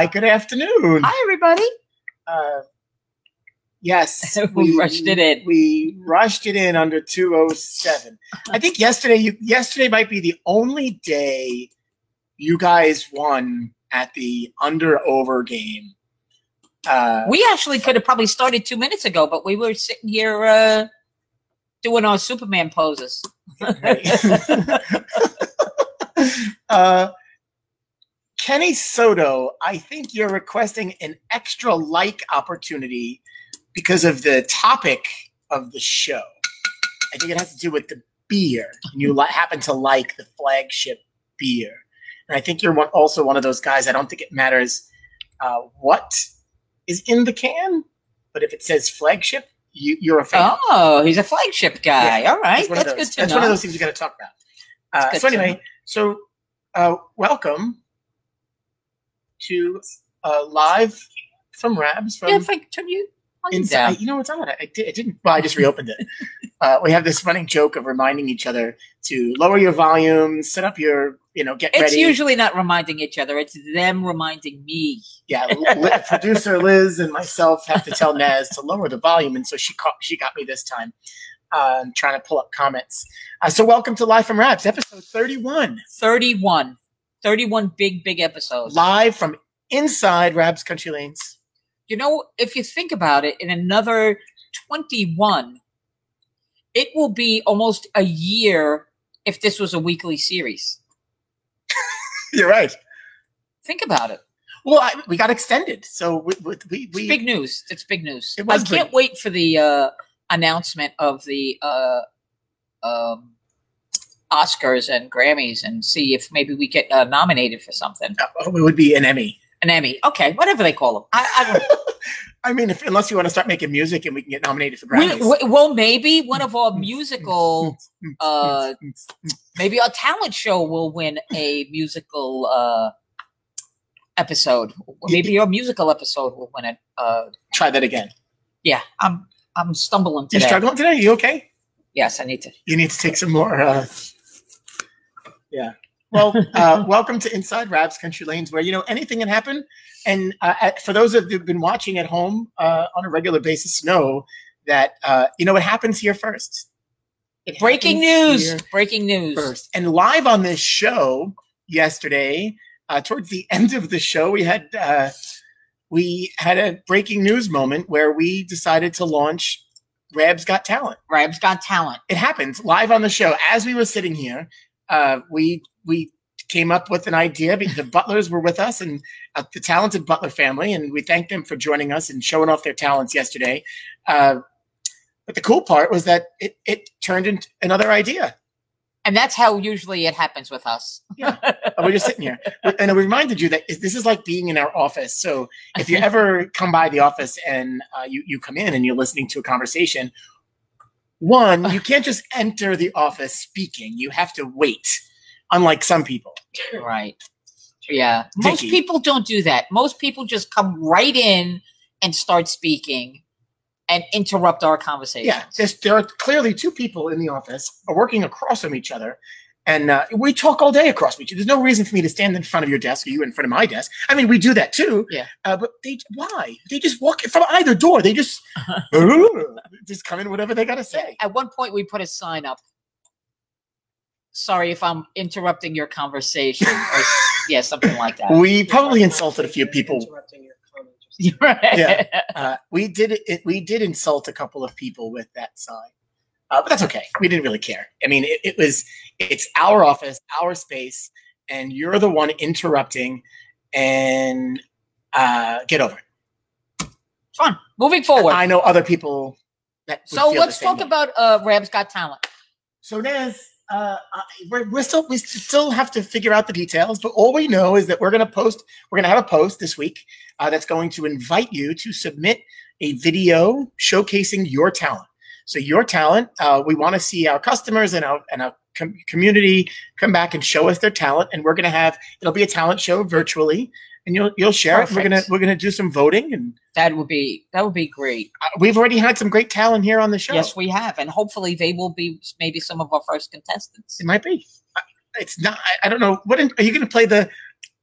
Hi, good afternoon. Hi, everybody. Uh, yes, We rushed it in. We rushed it in under 207. I think yesterday you yesterday might be the only day you guys won at the under over game. Uh, We actually could have probably started two minutes ago, but we were sitting here uh, doing our Superman poses. uh, Kenny Soto, I think you're requesting an extra like opportunity because of the topic of the show. I think it has to do with the beer. And you happen to like the flagship beer. And I think you're one, also one of those guys. I don't think it matters uh, what is in the can, but if it says flagship, you, you're a fan. Oh, he's a flagship guy. All right, one that's good to that's know. one of those things you got to talk about. Uh, so anyway, so uh, welcome to uh, live from Rabs from yeah, if I turn you on inside. down. You know what's on? I, did, I didn't. Well, I just reopened it. Uh, we have this running joke of reminding each other to lower your volume, set up your, you know, get It's ready. It's usually not reminding each other; it's them reminding me. yeah, Li- producer Liz and myself have to tell Naz to lower the volume, and so she caught, she got me this time. Uh, trying to pull up comments. Uh, so welcome to Live from Rabs, episode 31. 31. 31 big, big episodes. live from inside Rab's Country Lanes. You know, if you think about it, in another 21, it will be almost a year if this was a weekly series. You're right. Think about it. Well, I, we got extended, so we we, we, It's big news. It's big news. It I can't big. wait for the uh, announcement of the uh, um, Oscars and Grammys and see if maybe we get uh, nominated for something. uh, it would be an Emmy. An Emmy. Okay, whatever they call them. I, I don't I mean, if, unless you want to start making music and we can get nominated for Grammys. we- well, maybe one of our musical, uh, maybe our talent show will win a musical uh, episode. Maybe your musical episode will win it. Uh, Try that again. yeah, I'm I'm stumbling You today. struggling today? You okay? Yes, I need to. You need to take some more. Uh, yeah. Well, uh, welcome to Inside Rab's Country Lanes, where you know anything can happen. And uh, at, for those of you who've been watching at home uh, on a regular basis, know that uh, you know what happens here first. It Breaking news! Breaking news! first. And live on this show yesterday, uh, towards the end of the show, we had uh, we had a breaking news moment where we decided to launch Rab's Got Talent. Rab's got talent. It happened live on the show as we were sitting here. Uh, we we came up with an idea. because The Butlers were with us, and uh, the talented Butler family, and we thank them for joining us and showing off their talents yesterday. Uh, but the cool part was that it, it turned into another idea. And that's how usually it happens with us. Uh, we're just sitting here, and I reminded you that this is like being in our office. So if you ever come by the office and uh, you you come in and you're listening to a conversation, one you can't just enter the office speaking. You have to wait, unlike some people. right. Yeah. Most Vicky. people don't do that. Most people just come right in and start speaking and interrupt our conversation. Yeah, there's, there are clearly two people in the office are working across from each other. And uh, we talk all day across from each other. There's no reason for me to stand in front of your desk or you in front of my desk. I mean, we do that too. Yeah. Uh, but they why? They just walk from either door. They just just come in whatever they got to say. At one point, we put a sign up. Sorry if I'm interrupting your conversation. Or, yeah, something like that. We probably insulted a few people. right. Yeah. Uh, we did it. We did insult a couple of people with that sign, uh, but that's okay. We didn't really care. I mean, it, it was it's our office, our space, and you're the one interrupting. And uh, get over it. Fun. Moving forward. I know other people that. so let's talk way. about uh, Rab's Got Talent. So Naz, uh, we're, we're still we still have to figure out the details, but all we know is that we're going to post. We're going to have a post this week uh, that's going to invite you to submit a video showcasing your talent. So your talent, uh, we want to see our customers and our and our com- community come back and show us their talent, and we're going to have it'll be a talent show virtually, and you'll you'll share it. We're gonna we're gonna do some voting, and That would be that would be great. uh, we've already had some great talent here on the show. Yes, we have, and hopefully they will be maybe some of our first contestants. It might be. It's not. I, I don't know. What in- are you going to play the?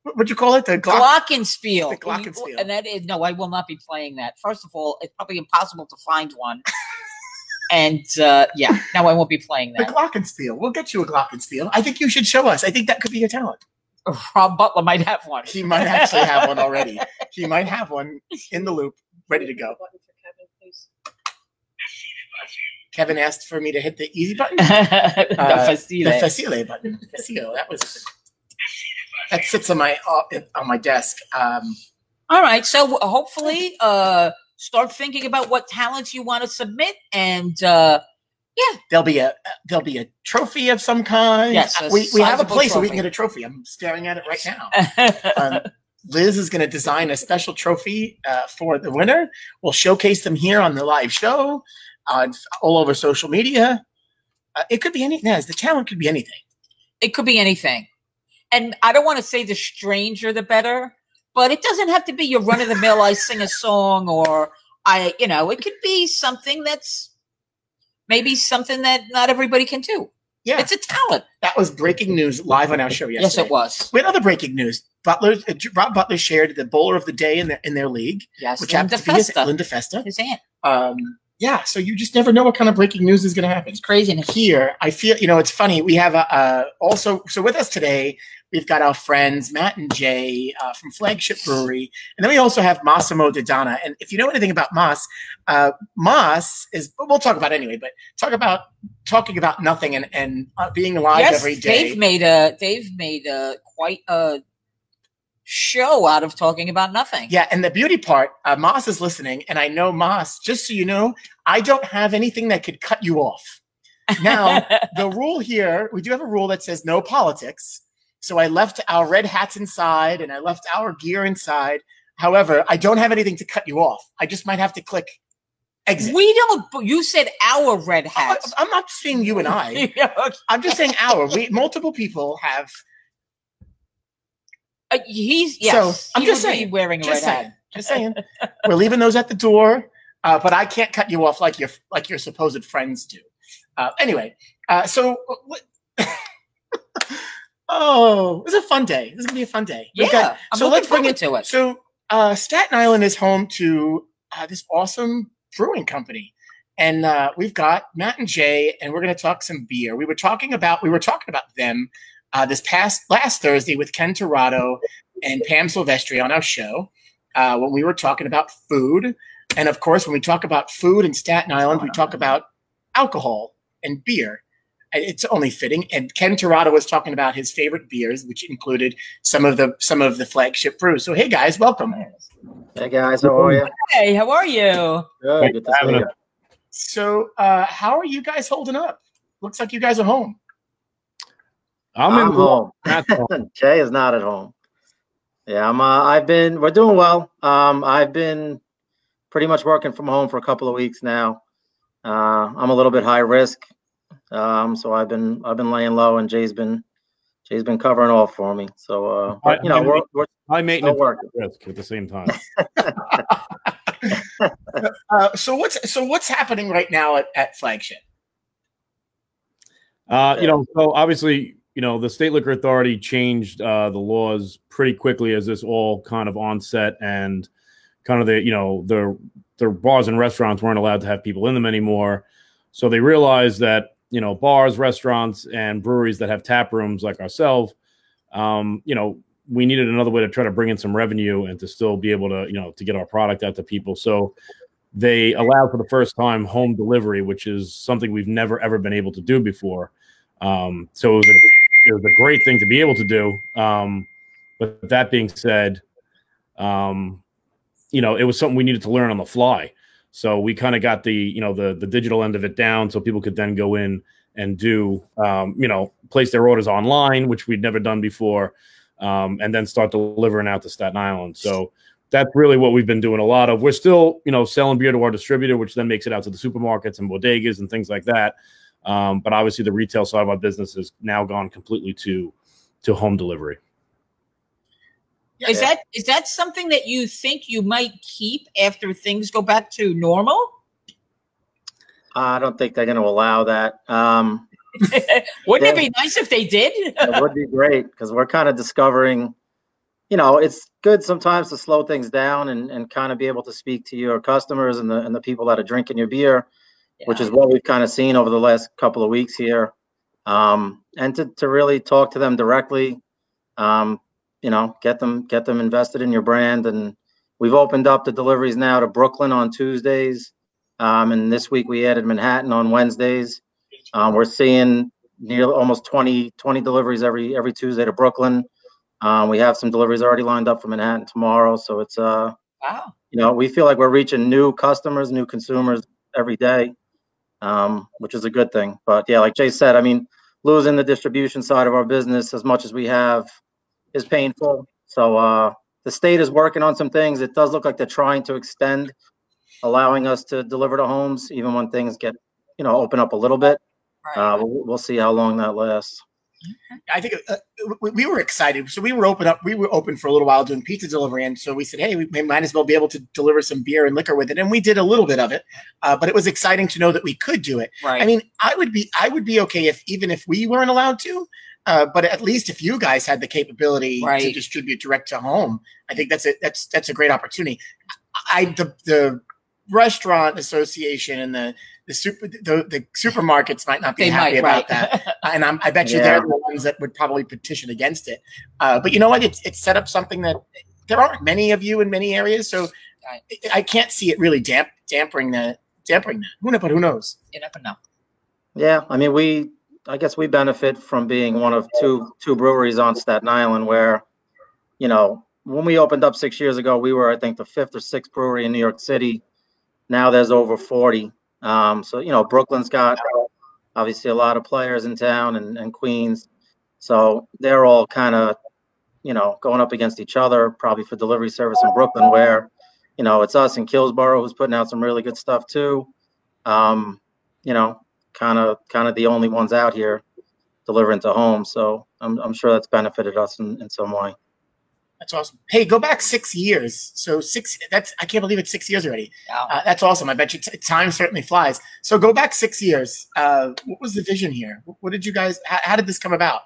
What'd you call it? The Glock. Glockenspiel. The Glockenspiel. And that is no, I will not be playing that. First of all, it's probably impossible to find one. And uh, yeah, no, I won't be playing The that. Glockenspiel. We'll get you a Glockenspiel. I think you should show us. I think that could be your talent. Rob Butler might have one. He might actually have one already. He might have one in the loop, ready to go. Kevin asked for me to hit the easy button. the Uh, facile. The facile button. Facile. That was that sits on my uh, on my desk. Um, All right, so hopefully, uh, start thinking about what talents you want to submit, and uh, yeah. there'll be a there'll be a trophy of some kind. Yes, we, we have a place where we can get a trophy. I'm staring at it right now. Um, Liz is going to design a special trophy uh, for the winner. We'll showcase them here on the live show, on all over social media. Uh, it could be anything. Yes, the talent could be anything. it could be anything, and I don't want to say the stranger the better, but it doesn't have to be your run of the mill. I sing a song, or I, you know, it could be something that's maybe something that not everybody can do. Yeah, It's a talent. that was breaking news live on our show yesterday. Yes, it was. We had other breaking news. Butler, uh, Rob Butler shared the bowler of the day in their in their league, Yes, which Linda happens to be his, Festa, Linda Festa. his aunt. Um, yeah, so you just never know what kind of breaking news is going to happen. It's craziness. Here, I feel you know it's funny. We have a, uh also so with us today. We've got our friends Matt and Jay uh, from Flagship Brewery, and then we also have Massimo Dodana. And if you know anything about Moss, uh, Moss is we'll talk about it anyway. But talk about talking about nothing and and uh, being live yes, every day. Dave made a Dave made a quite a show out of talking about nothing. Yeah, and the beauty part, uh, Moss is listening, and I know Moss. Just so you know, I don't have anything that could cut you off. Now, the rule here, we do have a rule that says no politics. So I left our red hats inside, and I left our gear inside. However, I don't have anything to cut you off. I just might have to click exit. we don't. You said our red hats. I'm not saying you and I. I'm just saying our. We multiple people have. Uh, he's yes. I'm he just saying, wearing a Just red saying. hat. Just saying. We're leaving those at the door, uh, but I can't cut you off like your like your supposed friends do. Uh, anyway, uh, so what? Oh, this is a fun day. This is gonna be a fun day. Yeah, We've got- I'm so let's bring it to it. So uh, Staten Island is home to uh, this awesome brewing company, and uh, we've got Matt and Jay, and we're going to talk some beer. We were talking about we were talking about them uh, this past last Thursday with Ken Torado and Pam Silvestri on our show uh, when we were talking about food, and of course, when we talk about food in Staten Island, we talk about alcohol and beer. And It's only fitting. And Ken Torado was talking about his favorite beers, which included some of the some of the flagship brews. So hey guys, welcome. Hey guys, how are you? Hey, how are you? Good, good to see you. So uh, how are you guys holding up? Looks like you guys are home. I'm, I'm in home. Home. Jay is not at home. Yeah, I'm. Uh, I've been. We're doing well. Um, I've been pretty much working from home for a couple of weeks now. Uh, I'm a little bit high risk, um, so I've been. I've been laying low, and Jay's been. Jay's been covering off for me. So, uh, but, you know, we're we're High maintenance working. risk at the same time. Uh, so what's so what's happening right now at, at flagship? Uh, you know, so obviously, you know, the state liquor authority changed uh, the laws pretty quickly as this all kind of onset and kind of the, you know, the the bars and restaurants weren't allowed to have people in them anymore. So they realized that, you know, bars, restaurants, and breweries that have tap rooms like ourselves, um, you know, we needed another way to try to bring in some revenue and to still be able to, you know, to get our product out to people. So they allowed for the first time home delivery, which is something we've never ever been able to do before. Um, so it was, a, it was a great thing to be able to do. Um, but that being said, um, you know, it was something we needed to learn on the fly. So we kind of got the, you know, the the digital end of it down, so people could then go in and do, um, you know, place their orders online, which we'd never done before, um, and then start delivering out to Staten Island. So that's really what we've been doing a lot of. We're still, you know, selling beer to our distributor, which then makes it out to the supermarkets and bodegas and things like that. Um, but obviously, the retail side of our business has now gone completely to to home delivery. Is that is that something that you think you might keep after things go back to normal? I don't think they're going to allow that. Um, Wouldn't it be nice if they did? it would be great because we're kind of discovering you know, it's good sometimes to slow things down and, and kind of be able to speak to your customers and the and the people that are drinking your beer, which is what we've kind of seen over the last couple of weeks here. Um, and to, to really talk to them directly, um, you know, get them get them invested in your brand. And we've opened up the deliveries now to Brooklyn on Tuesdays. Um, and this week we added Manhattan on Wednesdays. Um, we're seeing nearly almost 20, 20 deliveries every every Tuesday to Brooklyn. Um, we have some deliveries already lined up for Manhattan tomorrow. So it's uh Wow. you know, we feel like we're reaching new customers, new consumers every day, um, which is a good thing. But yeah, like Jay said, I mean, losing the distribution side of our business as much as we have is painful. So uh, the state is working on some things. It does look like they're trying to extend, allowing us to deliver to homes, even when things get, you know, open up a little bit. Right. Uh, we'll, we'll see how long that lasts. I think uh, we, we were excited. So we were open up. We were open for a little while doing pizza delivery, and so we said, "Hey, we might as well be able to deliver some beer and liquor with it." And we did a little bit of it, uh, but it was exciting to know that we could do it. right. I mean, I would be I would be okay if even if we weren't allowed to, uh, but at least if you guys had the capability to distribute direct to home, I think that's a that's that's a great opportunity. I the the restaurant association and the the super the, the supermarkets might not be they happy might, about right. that, and I'm, I bet you Yeah. they're the ones that would probably petition against it. Uh, but you know what? It's it's set up something that there aren't many of you in many areas, so I, I can't see it really damp dampering the dampering that. Who knows? But who knows? you never know. Yeah, I mean, we, I guess we benefit from being one of two, two breweries on Staten Island where, you know, when we opened up six years ago, we were, I think, the fifth or sixth brewery in New York City. Now there's over 40. Um, so, you know, Brooklyn's got obviously a lot of players in town and, and Queens. So they're all kind of, you know, going up against each other, probably for delivery service in Brooklyn, where, you know, it's us and Kills Boro who's putting out some really good stuff too. Um, you know, kind of kind of the only ones out here delivering to home. So I'm I'm sure that's benefited us in, in some way. That's awesome. Hey, go back six years. So six. That's I can't believe it's six years already. Yeah. Uh, that's awesome. I bet you t- time certainly flies. So go back six years. Uh, what was the vision here? What, what did you guys? How, how did this come about?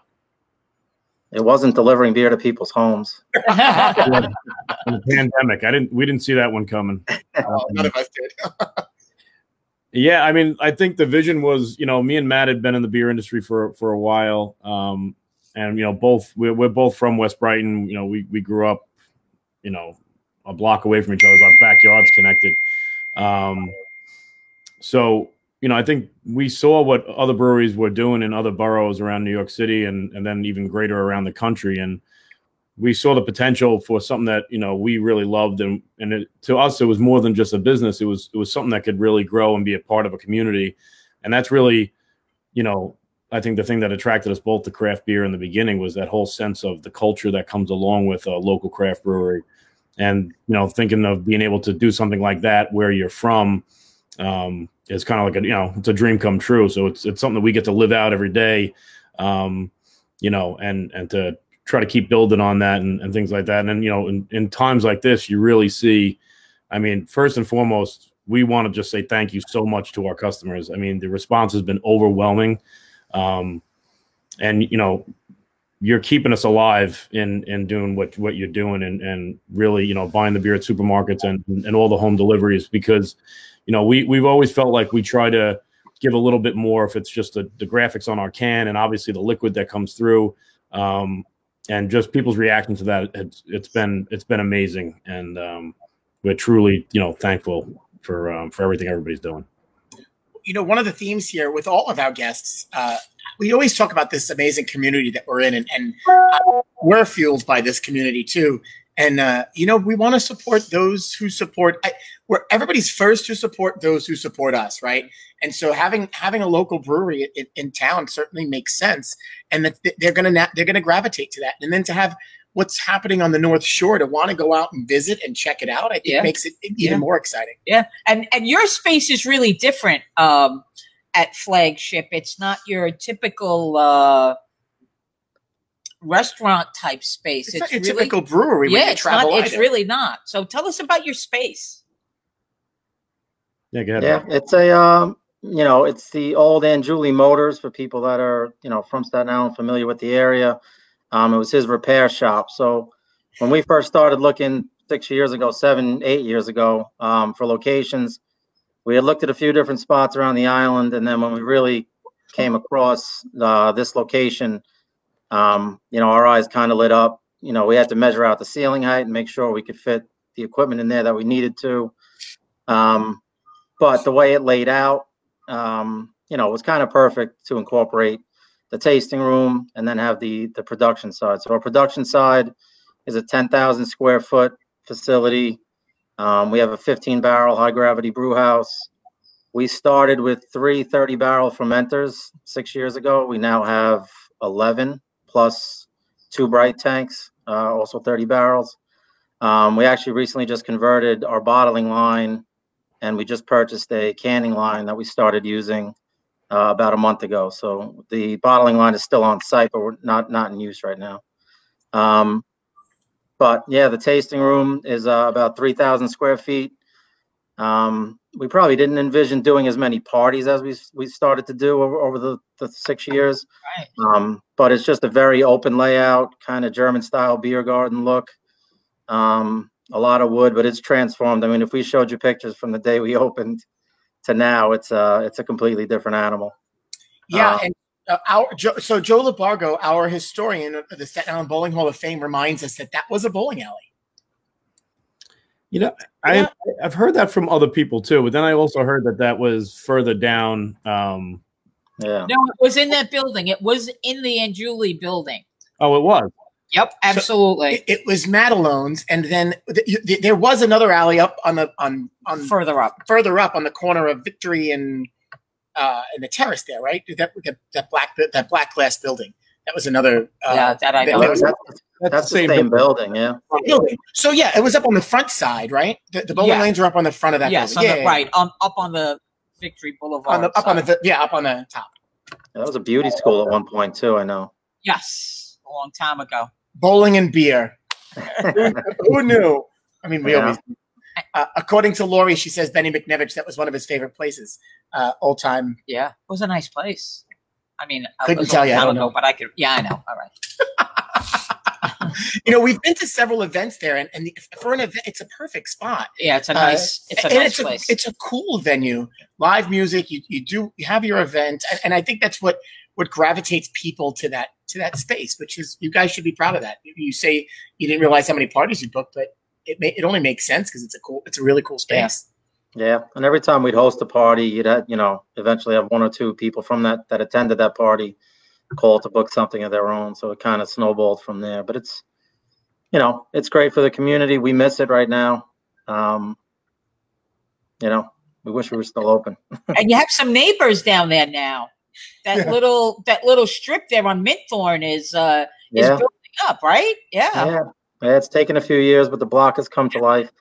It wasn't delivering beer to people's homes. The pandemic, I didn't. We didn't see that one coming. Oh, none of us did. Yeah, I mean, I think the vision was, you know, me and Matt had been in the beer industry for for a while, um, and you know, both we're, we're both from West Brighton. You know, we we grew up, you know, a block away from each other. Our backyards connected. Um, so you know, I think we saw what other breweries were doing in other boroughs around New York City, and and then even greater around the country, and we saw the potential for something that you know we really loved. And and it, to us it was more than just a business. It was it was something that could really grow and be a part of a community. And that's really you know i think the thing that attracted us both to craft beer in the beginning was that whole sense of the culture that comes along with a local craft brewery. And you know thinking of being able to do something like that where you're from um is kind of like a you know it's a dream come true. So it's it's something that we get to live out every day um you know and and to try to keep building on that and, and things like that. And you know, in, in times like this, you really see, I mean, first and foremost, we want to just say thank you so much to our customers. I mean, the response has been overwhelming. Um, and, you know, you're keeping us alive in, in doing what, what you're doing and, and really, you know, buying the beer at supermarkets and, and all the home deliveries because, you know, we, we've always felt like we try to give a little bit more if it's just the, the graphics on our can and obviously the liquid that comes through. Um, and just people's reaction to that it's, it's been it's been amazing and um, we're truly you know thankful for um, for everything everybody's doing you know, one of the themes here with all of our guests, uh, we always talk about this amazing community that we're in, and, and uh, we're fueled by this community too. And uh, you know, we want to support those who support. I, where everybody's first to support those who support us, right? And so having having a local brewery in, in town certainly makes sense, and that they're gonna na- they're gonna gravitate to that. And then to have what's happening on the North Shore to want to go out and visit and check it out, I think Yeah. makes it even Yeah. more exciting. Yeah, and and your space is really different um, at Flagship. It's not your typical uh, restaurant type space. It's, It's, not your really, typical brewery. when yeah, you it's not. travel It's either. really not. So tell us about your space. yeah go ahead Yeah, Bob. it's a um, you know, it's the old Anjuli Motors for people that are you know from Staten Island, familiar with the area. Um, it was his repair shop, so when we first started looking six years ago, seven, eight years ago, um, for locations, we had looked at a few different spots around the island, and then when we really came across uh, this location, um, you know, our eyes kind of lit up. You know, we had to measure out the ceiling height and make sure we could fit the equipment in there that we needed to. Um, but the way it laid out, um, you know, it was kind of perfect to incorporate the tasting room and then have the the production side. So our production side is a 10,000 square foot facility. Um, we have a 15 barrel high gravity brew house. We started with three 30 barrel fermenters six years ago. We now have 11 plus two bright tanks, uh, also 30 barrels. Um, we actually recently just converted our bottling line and we just purchased a canning line that we started using uh, about a month ago. So the bottling line is still on site, but we're not not in use right now. Um, but yeah, the tasting room is uh, about 3,000 square feet. Um, we probably didn't envision doing as many parties as we we started to do over, over the, the six years. Right. Um, but it's just a very open layout, kind of German style beer garden look. Um, a lot of wood, but it's transformed. I mean, if we showed you pictures from the day we opened to now, it's a it's a completely different animal. Yeah, Uh, and uh, our Joe, so Joe Labargo, our historian of the Staten Island Bowling Hall of Fame, reminds us that that was a bowling alley. You know, I I've heard that from other people too, but then I also heard that that was further down. Um, Yeah. No, it was in that building. It was in the Anjuli building. oh, it was. Yep, absolutely. It, it was Madalone's, and then th- th- there was another alley up on the on on Further up. further up on the corner of Victory and uh, and the terrace there, right? That that, that black that black glass building. That was another uh, yeah, that I that- know. that That's, was- that's, that's the same, building. Yeah. building. So yeah, it was up on the front side, right? The, the bowling Yeah. lanes were up on the front of that yes, on building. the yeah, right, on up on the Victory Boulevard. on the up on the yeah up on the top. That was a beauty school at one point too. I know. yes, a long time ago. Bowling and beer. Who knew? I mean, we Yeah. always. Uh, according to Lori, she says Benny McNevich that was one of his favorite places. Uh, old time. Yeah, it was a nice place. I mean, it Couldn't tell you, I don't ago, know. but I could. Yeah, I know. All right. You know, we've been to several events there, and, and for an event, it's a perfect spot. Yeah, it's a Uh, nice. it's a nice it's a, place. it's a cool venue. Live music, you, you do you have your event, and, and I think that's what what gravitates people to that to that space. Which is you guys should be proud of that. You say you didn't realize how many parties you booked, but it may, it only makes sense because it's a cool it's a really cool space. Yeah, and every time we'd host a party, you'd have, you know, eventually have one or two people from that that attended that party call to book something of their own. So it kind of snowballed from there. But it's, you know, it's great for the community. We miss it right now. Um, you know, we wish we were still open. and you have some neighbors down there now. That Yeah. little that little strip there on Minthorne is uh is Yeah, building up, right? Yeah. yeah, yeah. It's taken a few years, but the block has come to life.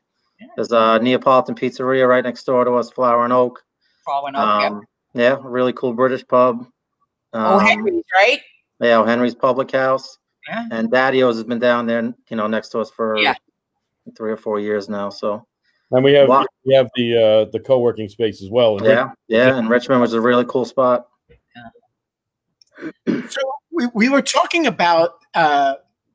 Yeah. There's a Neapolitan pizzeria right next door to us, Flour and Oak. Following up. yep. Um, yeah, a really cool British pub. Oh, Um, Henry's, right? Yeah, O. Henry's Public House. Yeah. And Daddy-O's has been down there, you know, next to us for Yeah. three or four years now. So And we have Wow. we have the uh, the co working space as well. And yeah, yeah. And Richmond was a really cool spot. Yeah. So we, we were talking about uh,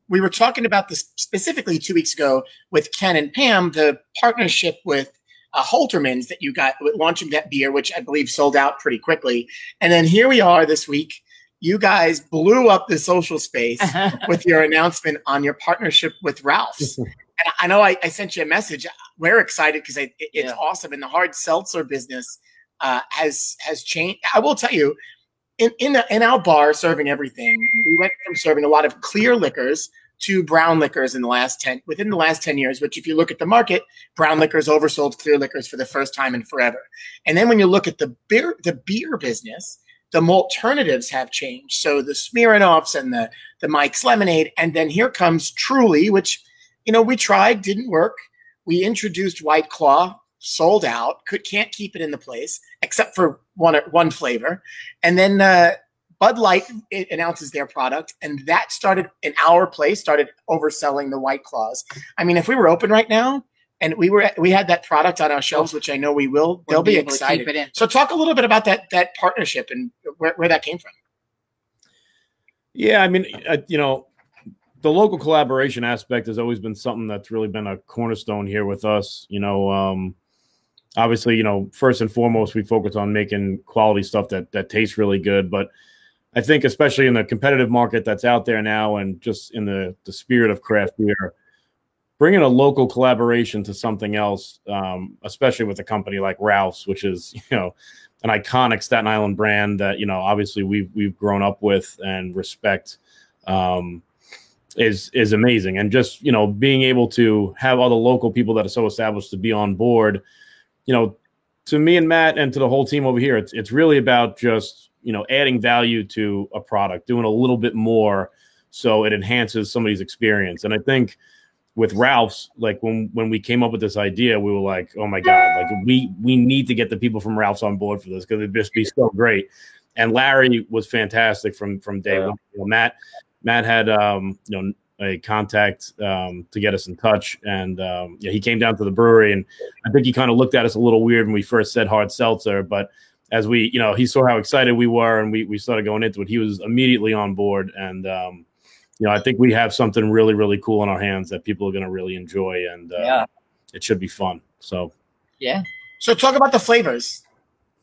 we were talking about this specifically two weeks ago with Ken and Pam, the partnership with uh, Holtermann's that you got with launching that beer, which I believe sold out pretty quickly. And then here we are this week. You guys blew up the social space with your announcement on your partnership with Ralph's. and I know I, I sent you a message. We're excited because it, it's Yeah. awesome, and the hard seltzer business uh, has has changed. I will tell you, in in, in our bar serving everything, we went from serving a lot of clear liquors to brown liquors in the last ten within the last ten years. Which, if you look at the market, brown liquors oversold clear liquors for the first time in forever. And then when you look at the beer the beer business, the alternatives have changed. So the Smirnoffs and the the Mike's Lemonade, and then here comes Truly, which you know we tried, didn't work. We introduced White Claw, sold out, could can't keep it in the place except for one one flavor, and then uh, Bud Light it announces their product, and that started in our place started overselling the White Claws. I mean, if we were open right now and we were we had that product on our shelves, which I know we will, they'll Wouldn't be able to excited. it in. So talk a little bit about that that partnership and where, where that came from. Yeah, I mean, uh, you know, the local collaboration aspect has always been something that's really been a cornerstone here with us. You know, um, obviously, you know, first and foremost, we focus on making quality stuff that that tastes really good. But I think, especially in the competitive market that's out there now, and just in the the spirit of craft beer, bringing a local collaboration to something else, um, especially with a company like Ralph's, which is you know an iconic Staten Island brand that you know obviously we've we've grown up with and respect. Um, is is amazing and just you know being able to have all the local people that are so established to be on board you know, to me and Matt and to the whole team over here, it's it's really about just you know adding value to a product, doing a little bit more so it enhances somebody's experience. And I think with Ralph's, like when when we came up with this idea, we were like, oh my god, like we we need to get the people from Ralph's on board for this because it'd just be so great. And Larry was fantastic from from day yeah. one. You know, Matt Matt had um, you know a contact um, to get us in touch. And um, yeah, he came down to the brewery, and I think he kind of looked at us a little weird when we first said hard seltzer. But as we, you know, he saw how excited we were, and we we started going into it. He was immediately on board, and um, you know, I think we have something really really cool in our hands that people are going to really enjoy, and uh, yeah, it should be fun. So yeah. So talk about the flavors.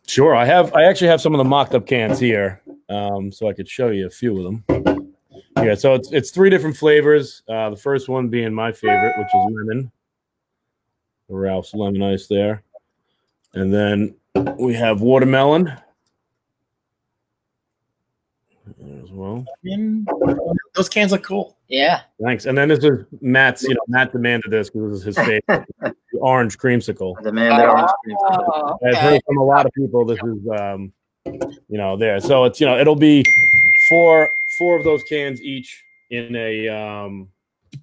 Sure, I have. I actually have some of the mocked up cans here, um, so I could show you a few of them. Yeah, so it's it's three different flavors. Uh, the first one being my favorite, which is lemon. Ralph's lemon ice there, and then we have watermelon as well. Those cans look cool. Yeah. Thanks. And then this is Matt's. You know, Matt demanded this because this is his favorite. the orange creamsicle. I demanded oh, orange creamsicle. Okay. I've heard from a lot of people. This is, um, you know, there. So it's you know, it'll be four four of those cans each in a um,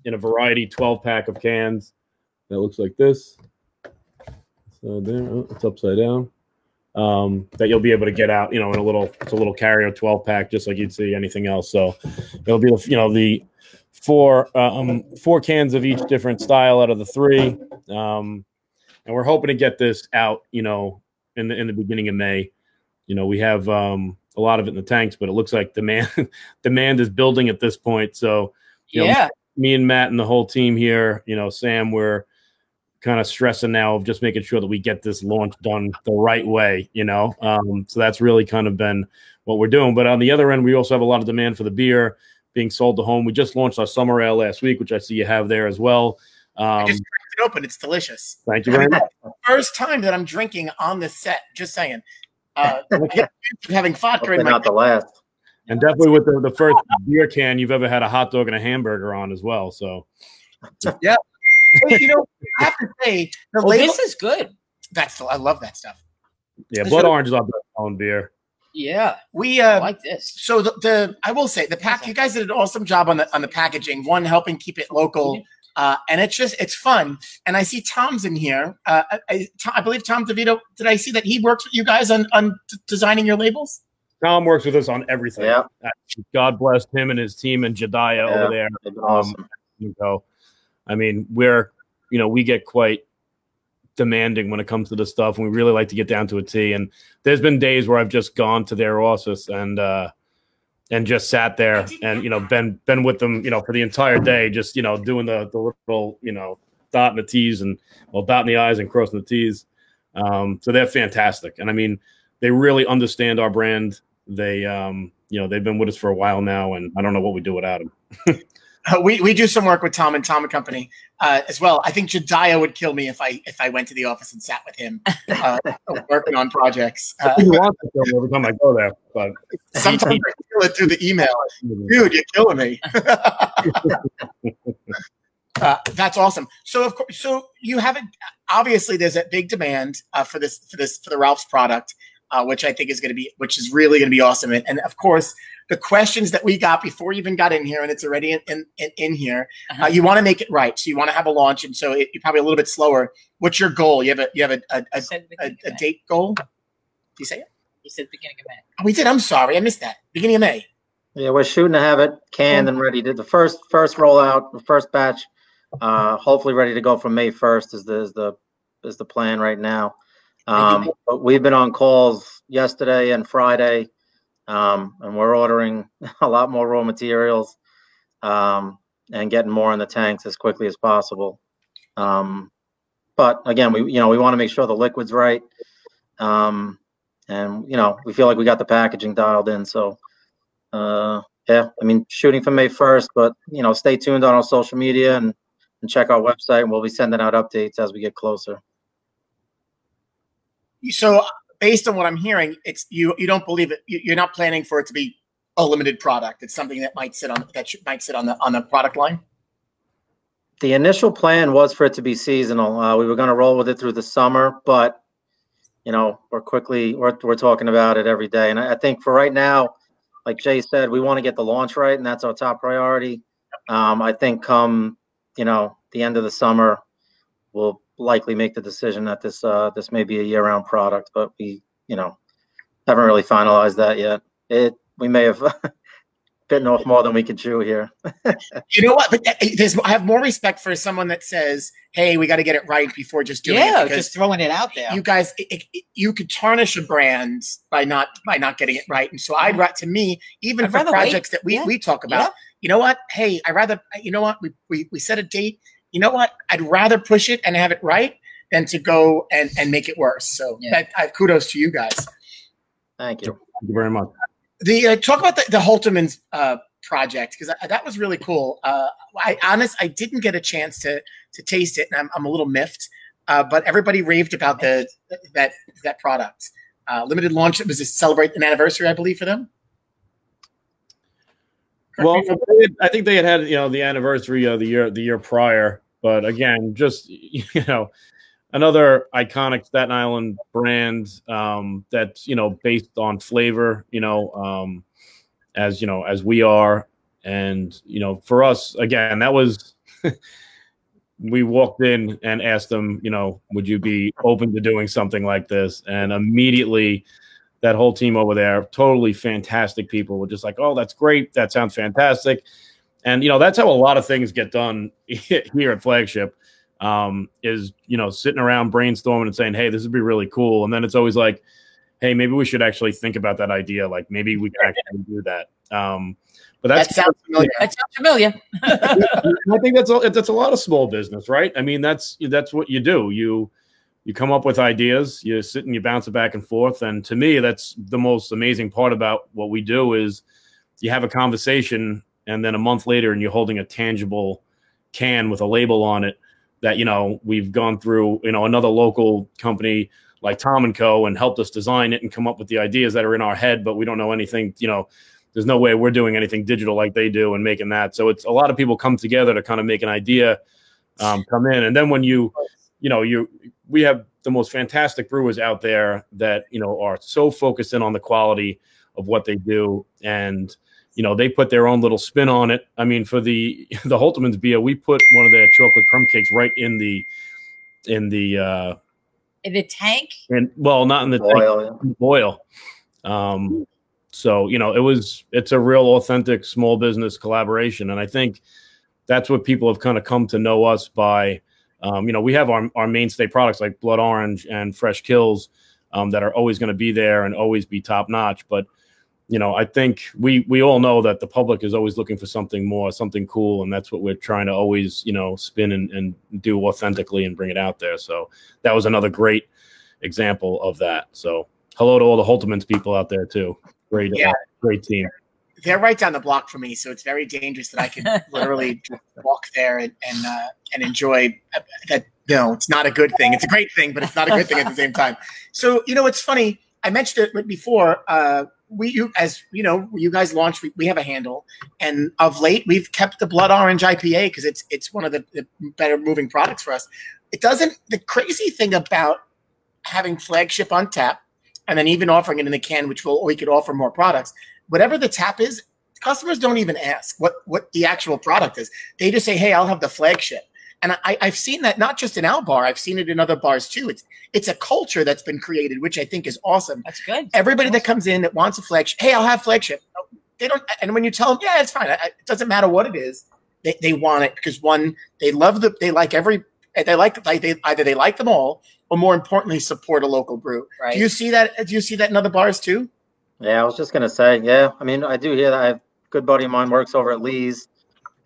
in a variety 12 pack of cans that looks like this. So there, oh, it's upside down. Um, that you'll be able to get out, you know, in a little it's a little carrier 12 pack, just like you'd see anything else. So it'll be you know the four um, four cans of each different style out of the three. Um, and we're hoping to get this out, you know, in the in the beginning of May. You know, we have um a lot of it in the tanks, but it looks like demand demand is building at this point. So yeah, know, me and Matt and the whole team here, you know, Sam, we're kind of stressing now of just making sure that we get this launch done the right way, you know. Um, so that's really kind of been what we're doing. But on the other end, we also have a lot of demand for the beer being sold to home. We just launched our summer ale last week, which I see you have there as well. Um, just it open. It's delicious. Thank you very much. First time that I'm drinking on the set. Just saying. Uh, having vodka in my not the last. And definitely with the, the first beer can you've ever had a hot dog and a hamburger on as well. So, yeah, you know, I have to say, the well, label, this is good. That's I love that stuff. Yeah, Blood Orange is our best own beer. Yeah, we uh, like this. So the, the I will say the pack. You guys did an awesome job on the on the packaging. One helping keep it local. Uh, and it's just it's fun. And I see Tom's in here. Uh, I, I, believe Tom DeVito. Did I see that he works with you guys on on t- designing your labels? Tom works with us on everything. Yeah. God bless him and his team and Jediah yeah, over there. Awesome. Um, I mean, we're you know we get quite demanding when it comes to the stuff, and we really like to get down to a T. And there's been days where I've just gone to their office and. uh and just sat there and you know been been with them you know for the entire day just you know doing the the little you know dot dotting the t's and well dotting the i's and crossing the t's. Um, so they're fantastic. And i mean they really understand our brand. They um, you know they've been with us for a while now and i don't know what we do without them Uh, we, we do some work with Tom and Tom and Company uh, as well. I think Jediah would kill me if I if I went to the office and sat with him uh, working on projects. Uh, every time I go there, but sometimes I feel it through the email. Dude, you're killing me. Uh, that's awesome. So of course, so you haven't obviously there's a big demand uh, for this for this for the Ralph's product, which I think is going to be which is really going to be awesome. And, and of course, the questions that we got before you even got in here, and it's already in in, in here. Uh-huh. Uh, you want to make it right, so you want to have a launch, and so it, you're probably a little bit slower. What's your goal? You have a you have a a, a, a, a date goal. Do you say it? You said beginning of May. Oh, we did. I'm sorry, I missed that. Beginning of May. Yeah, we're shooting to have it canned and ready. Did the first first rollout, the first batch, uh, hopefully ready to go from May first is the is the is the plan right now. Um, but we've been on calls yesterday and Friday um, and we're ordering a lot more raw materials. Um, and getting more in the tanks as quickly as possible. Um, but again, we you know we want to make sure the liquid's right, um, and you know we feel like we got the packaging dialed in. So uh, yeah, I mean shooting for May first, but you know stay tuned on our social media and and check our website. And we'll be sending out updates as we get closer. So, based on what I'm hearing, it's you. You don't believe it. you- You're not planning for it to be a limited product. It's something that might sit on that should, might sit on the on the product line. The initial plan was for it to be seasonal. Uh, we were going to roll with it through the summer, but you know, we're quickly we're we're talking about it every day. And I, I think for right now, like Jay said, we want to get the launch right, and that's our top priority. Um, I think come you know the end of the summer, we'll likely make the decision that this uh, this may be a year-round product, but we you know haven't really finalized that yet. It we may have bitten off more than we could chew here. You know what? But uh, there's I have more respect for someone that says, "Hey, we got to get it right before just doing yeah, it." Because just throwing it out there. you guys, it, it, you could tarnish a brand by not by not getting it right. And so I'd rather, to me, even I'd for rather wait. projects that we Yeah. we talk about, Yeah. you know what? Hey, I rather you know what we, we we set a date. You know what? I'd rather push it and have it right than to go and and make it worse. So Yeah. that uh, kudos to you guys. Thank you. Thank you very much. The uh, talk about the, the Holtermann's uh, project because that was really cool. Uh, I honest, I didn't get a chance to to taste it, and I'm, I'm a little miffed. Uh, but everybody raved about the that that product. Uh, limited launch. It was to celebrate an anniversary, I believe, for them. Well, I'm- they had- I think they had had you know the anniversary of the year the year prior, but again, just you know another iconic Staten Island brand um, that's you know based on flavor, you know, um, as you know as we are, and you know for us again that was. we walked in and asked them, you know, would you be open to doing something like this? And immediately that whole team over there, totally fantastic people, were just like, oh, that's great. That sounds fantastic. And, you know, that's how a lot of things get done here at Flagship um, is, you know, sitting around brainstorming and saying, hey, this would be really cool. And then it's always like, hey, maybe we should actually think about that idea. Like maybe we can actually do that. Um, but that sounds familiar. that sounds familiar. I think that's a, that's a lot of small business, right? I mean, that's that's what you do. You you come up with ideas, you sit and you bounce it back and forth. And to me, that's the most amazing part about what we do is you have a conversation, and then a month later, and you're holding a tangible can with a label on it that you know we've gone through. You know, another local company like Tom and Co. and helped us design it and come up with the ideas that are in our head, but we don't know anything. You know there's no way we're doing anything digital like they do and making that. So it's a lot of people come together to kind of make an idea um, come in, and then when you, you know, you we have the most fantastic brewers out there that you know are so focused in on the quality of what they do, and you know they put their own little spin on it. I mean, for the the Holtman's beer, we put one of their chocolate crumb cakes right in the in the uh In the tank. and well not in the tank, Boil, yeah. boil. Um, so you know, it was it's a real authentic small business collaboration, and I think that's what people have kind of come to know us by. Um, you know, we have our our mainstay products like Blood Orange and Fresh Kills um, that are always going to be there and always be top notch. But you know, I think we we all know that the public is always looking for something more, something cool, and that's what we're trying to always you know spin and, and do authentically and bring it out there. So that was another great example of that. So hello to all the Holtman's people out there too. Great, Yeah. uh, great team. They're right down the block for me, so it's very dangerous that I can literally just walk there and and, uh, and enjoy uh, that. No, it's not a good thing. It's a great thing, but it's not a good thing at the same time. So you know, it's funny. I mentioned it before. Uh, we, you, as you know, you guys launched. We, we have a handle, and of late we've kept the Blood Orange IPA because it's it's one of the, the better moving products for us. It doesn't. The crazy thing about having flagship on tap, and then even offering it in the can, which will we could offer more products. Whatever the tap is, customers don't even ask what what the actual product is. They just say, "Hey, I'll have the flagship." And I, I've seen that not just in our bar, I've seen it in other bars too. It's it's a culture that's been created, which I think is awesome. That's good. Everybody that comes in that wants a flagship, hey, I'll have flagship. They don't, and when you tell them, yeah, it's fine. It doesn't matter what it is. They, they want it because one, they love the, they like every, they like, like they either they like them all, or more importantly, support a local brew. Right. Do you see that? Do you see that in other bars too? Yeah, I was just gonna say, yeah. I mean, I do hear that. I have a good buddy of mine works over at Lee's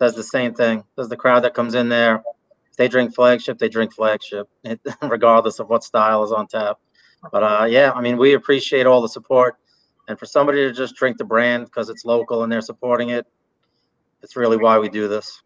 does the same thing. Does the crowd that comes in there? If they drink flagship, they drink flagship, regardless of what style is on tap. But uh, yeah, I mean, we appreciate all the support, and for somebody to just drink the brand because it's local and they're supporting it, it's really why we do this.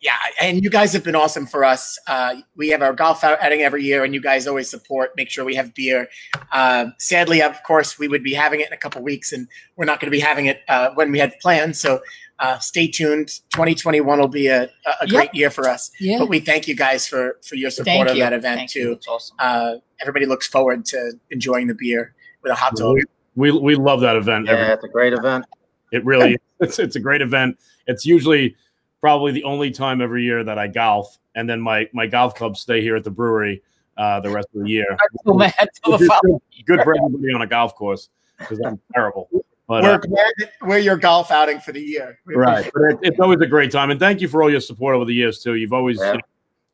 Yeah, and you guys have been awesome for us. Uh, we have our golf outing every year, and you guys always support. Make sure we have beer. Uh, sadly, of course, we would be having it in a couple weeks, and we're not going to be having it uh, when we had planned. So uh, stay tuned. 2021 will be a, a great Yep. year for us. Yeah. But we thank you guys for for your support Thank of you. that event Thank too. you. Awesome. Uh, everybody looks forward to enjoying the beer with a hot dog. We we love that event. every- it's a great event. It really it's it's a great event. It's usually probably the only time every year that I golf, and then my my golf clubs stay here at the brewery uh, the rest of the year. So mad till the following- good, good for everybody on a golf course because I'm terrible. But we're uh, glad we're your golf outing for the year. We right, but it, it's always a great time, and thank you for all your support over the years too. You've always Yeah. you know,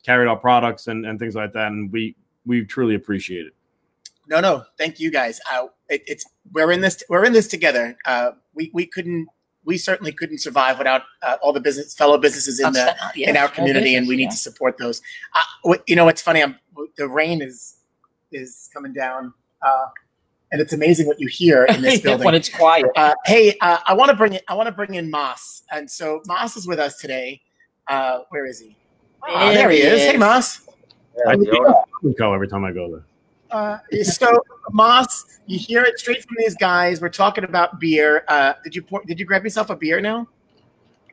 carried our products and, and things like that, and we we truly appreciate it. No, no, thank you guys. Uh, it, it's we're in this we're in this together. Uh, we we couldn't we certainly couldn't survive without uh, all the business fellow businesses in the Yeah, in our small community, and we need business, to support those. Uh, you know, what's funny? I'm, the rain is is coming down, uh, and it's amazing what you hear in this building. when it's quiet. Uh, hey, uh, I want to bring it. I want to bring in Moss, and so Moss is with us today. Uh, where is he? Oh, There there he he is. Hey. Moss. Yeah, I the go every time I go there. Uh, so Moss, you hear it straight from these guys. We're talking about beer. Uh, did you pour, did you grab yourself a beer now?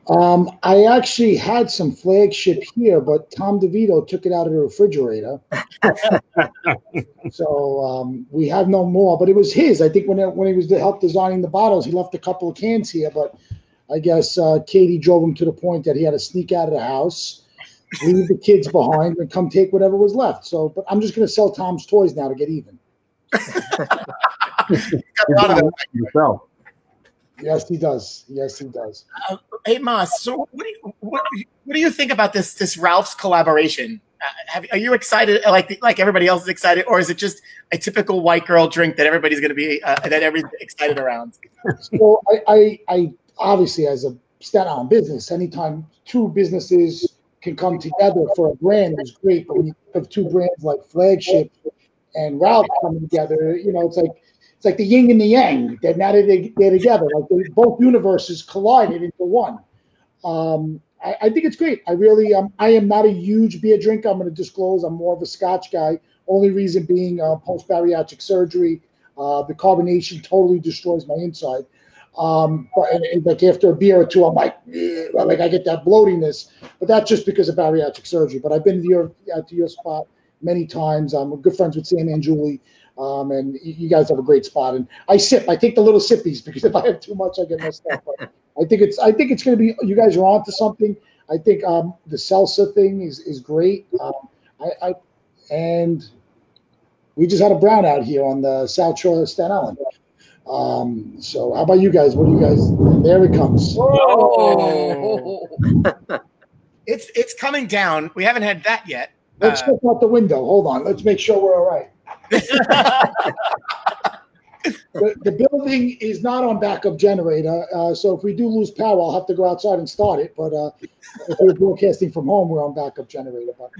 Um, I actually had some flagship here, but Tom DeVito took it out of the refrigerator. so um, we have no more, but it was his. I think when it, when he was to help designing the bottles, he left a couple of cans here, but I guess uh, Katie drove him to the point that he had to sneak out of the house, leave the kids behind, and come take whatever was left. So, but I'm just going to sell Tom's toys now to get even. Got a lot of them. Yourself. Yes, he does. Yes, he does. Hey Moss, so what do you what, what do you think about this this Ralph's collaboration? Uh, have, are you excited like like everybody else is excited, or is it just a typical white girl drink that everybody's going to be uh, that everybody's excited around? So I, I, I obviously, as a Staten Island business, anytime two businesses can come together for a brand is great. But when you have two brands like Flagship and Ralph coming together, you know, it's like it's like the yin and the yang. That now that they, they're together, like they, both universes collided into one. Um, I, I think it's great. I really, um, I am not a huge beer drinker. I'm going to disclose. I'm more of a Scotch guy. Only reason being uh, post bariatric surgery. Uh, the carbonation totally destroys my inside. Um, but like after a beer or two, I'm like, "Ugh," like I get that bloatiness. But that's just because of bariatric surgery. But I've been to your to your spot many times. I'm good friends with Sam and Julie, um, and you guys have a great spot. And I sip. I take the little sippies because if I have too much, I get messed up. But I think it's I think it's going to be. You guys are onto something. I think um, the salsa thing is is great. Um, I, I and we just had a brown out here on the South Shore of Staten Island. Um, so how about you guys? What do you guys? There it comes. Oh. It's it's coming down. We haven't had that yet. Let's Uh, check out the window. Hold on. Let's make sure we're all right. The, the building is not on backup generator, uh, so if we do lose power, I'll have to go outside and start it. But uh, if we're broadcasting from home, we're on backup generator. But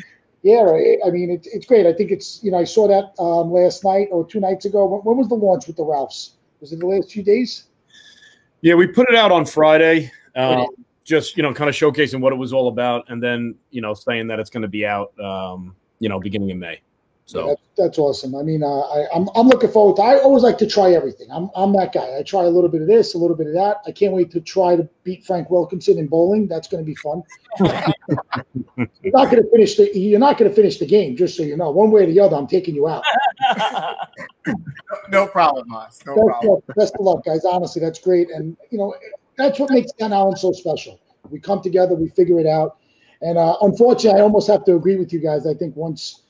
yeah, I, I mean, it's it's great. I think it's you know I saw that um, last night or two nights ago. When, when was the launch with the Ralphs? Was it the last few days? Yeah, we put it out on Friday, um, just you know, kind of showcasing what it was all about, and then you know, saying that it's going to be out, um, you know, beginning of May. So That's, that's awesome. I mean, uh, I, I'm I'm looking forward to. I always like to try everything. I'm I'm that guy. I try a little bit of this, a little bit of that. I can't wait to try to beat Frank Wilkinson in bowling. That's going to be fun. you're not going to finish the. You're not going to finish the game. Just so you know, one way or the other, I'm taking you out. no problem, Moss. No Best, problem. of- best of luck, guys. Honestly, that's great, and you know that's what makes Staten Island so special. We come together, we figure it out, and uh, unfortunately, I almost have to agree with you guys. I think once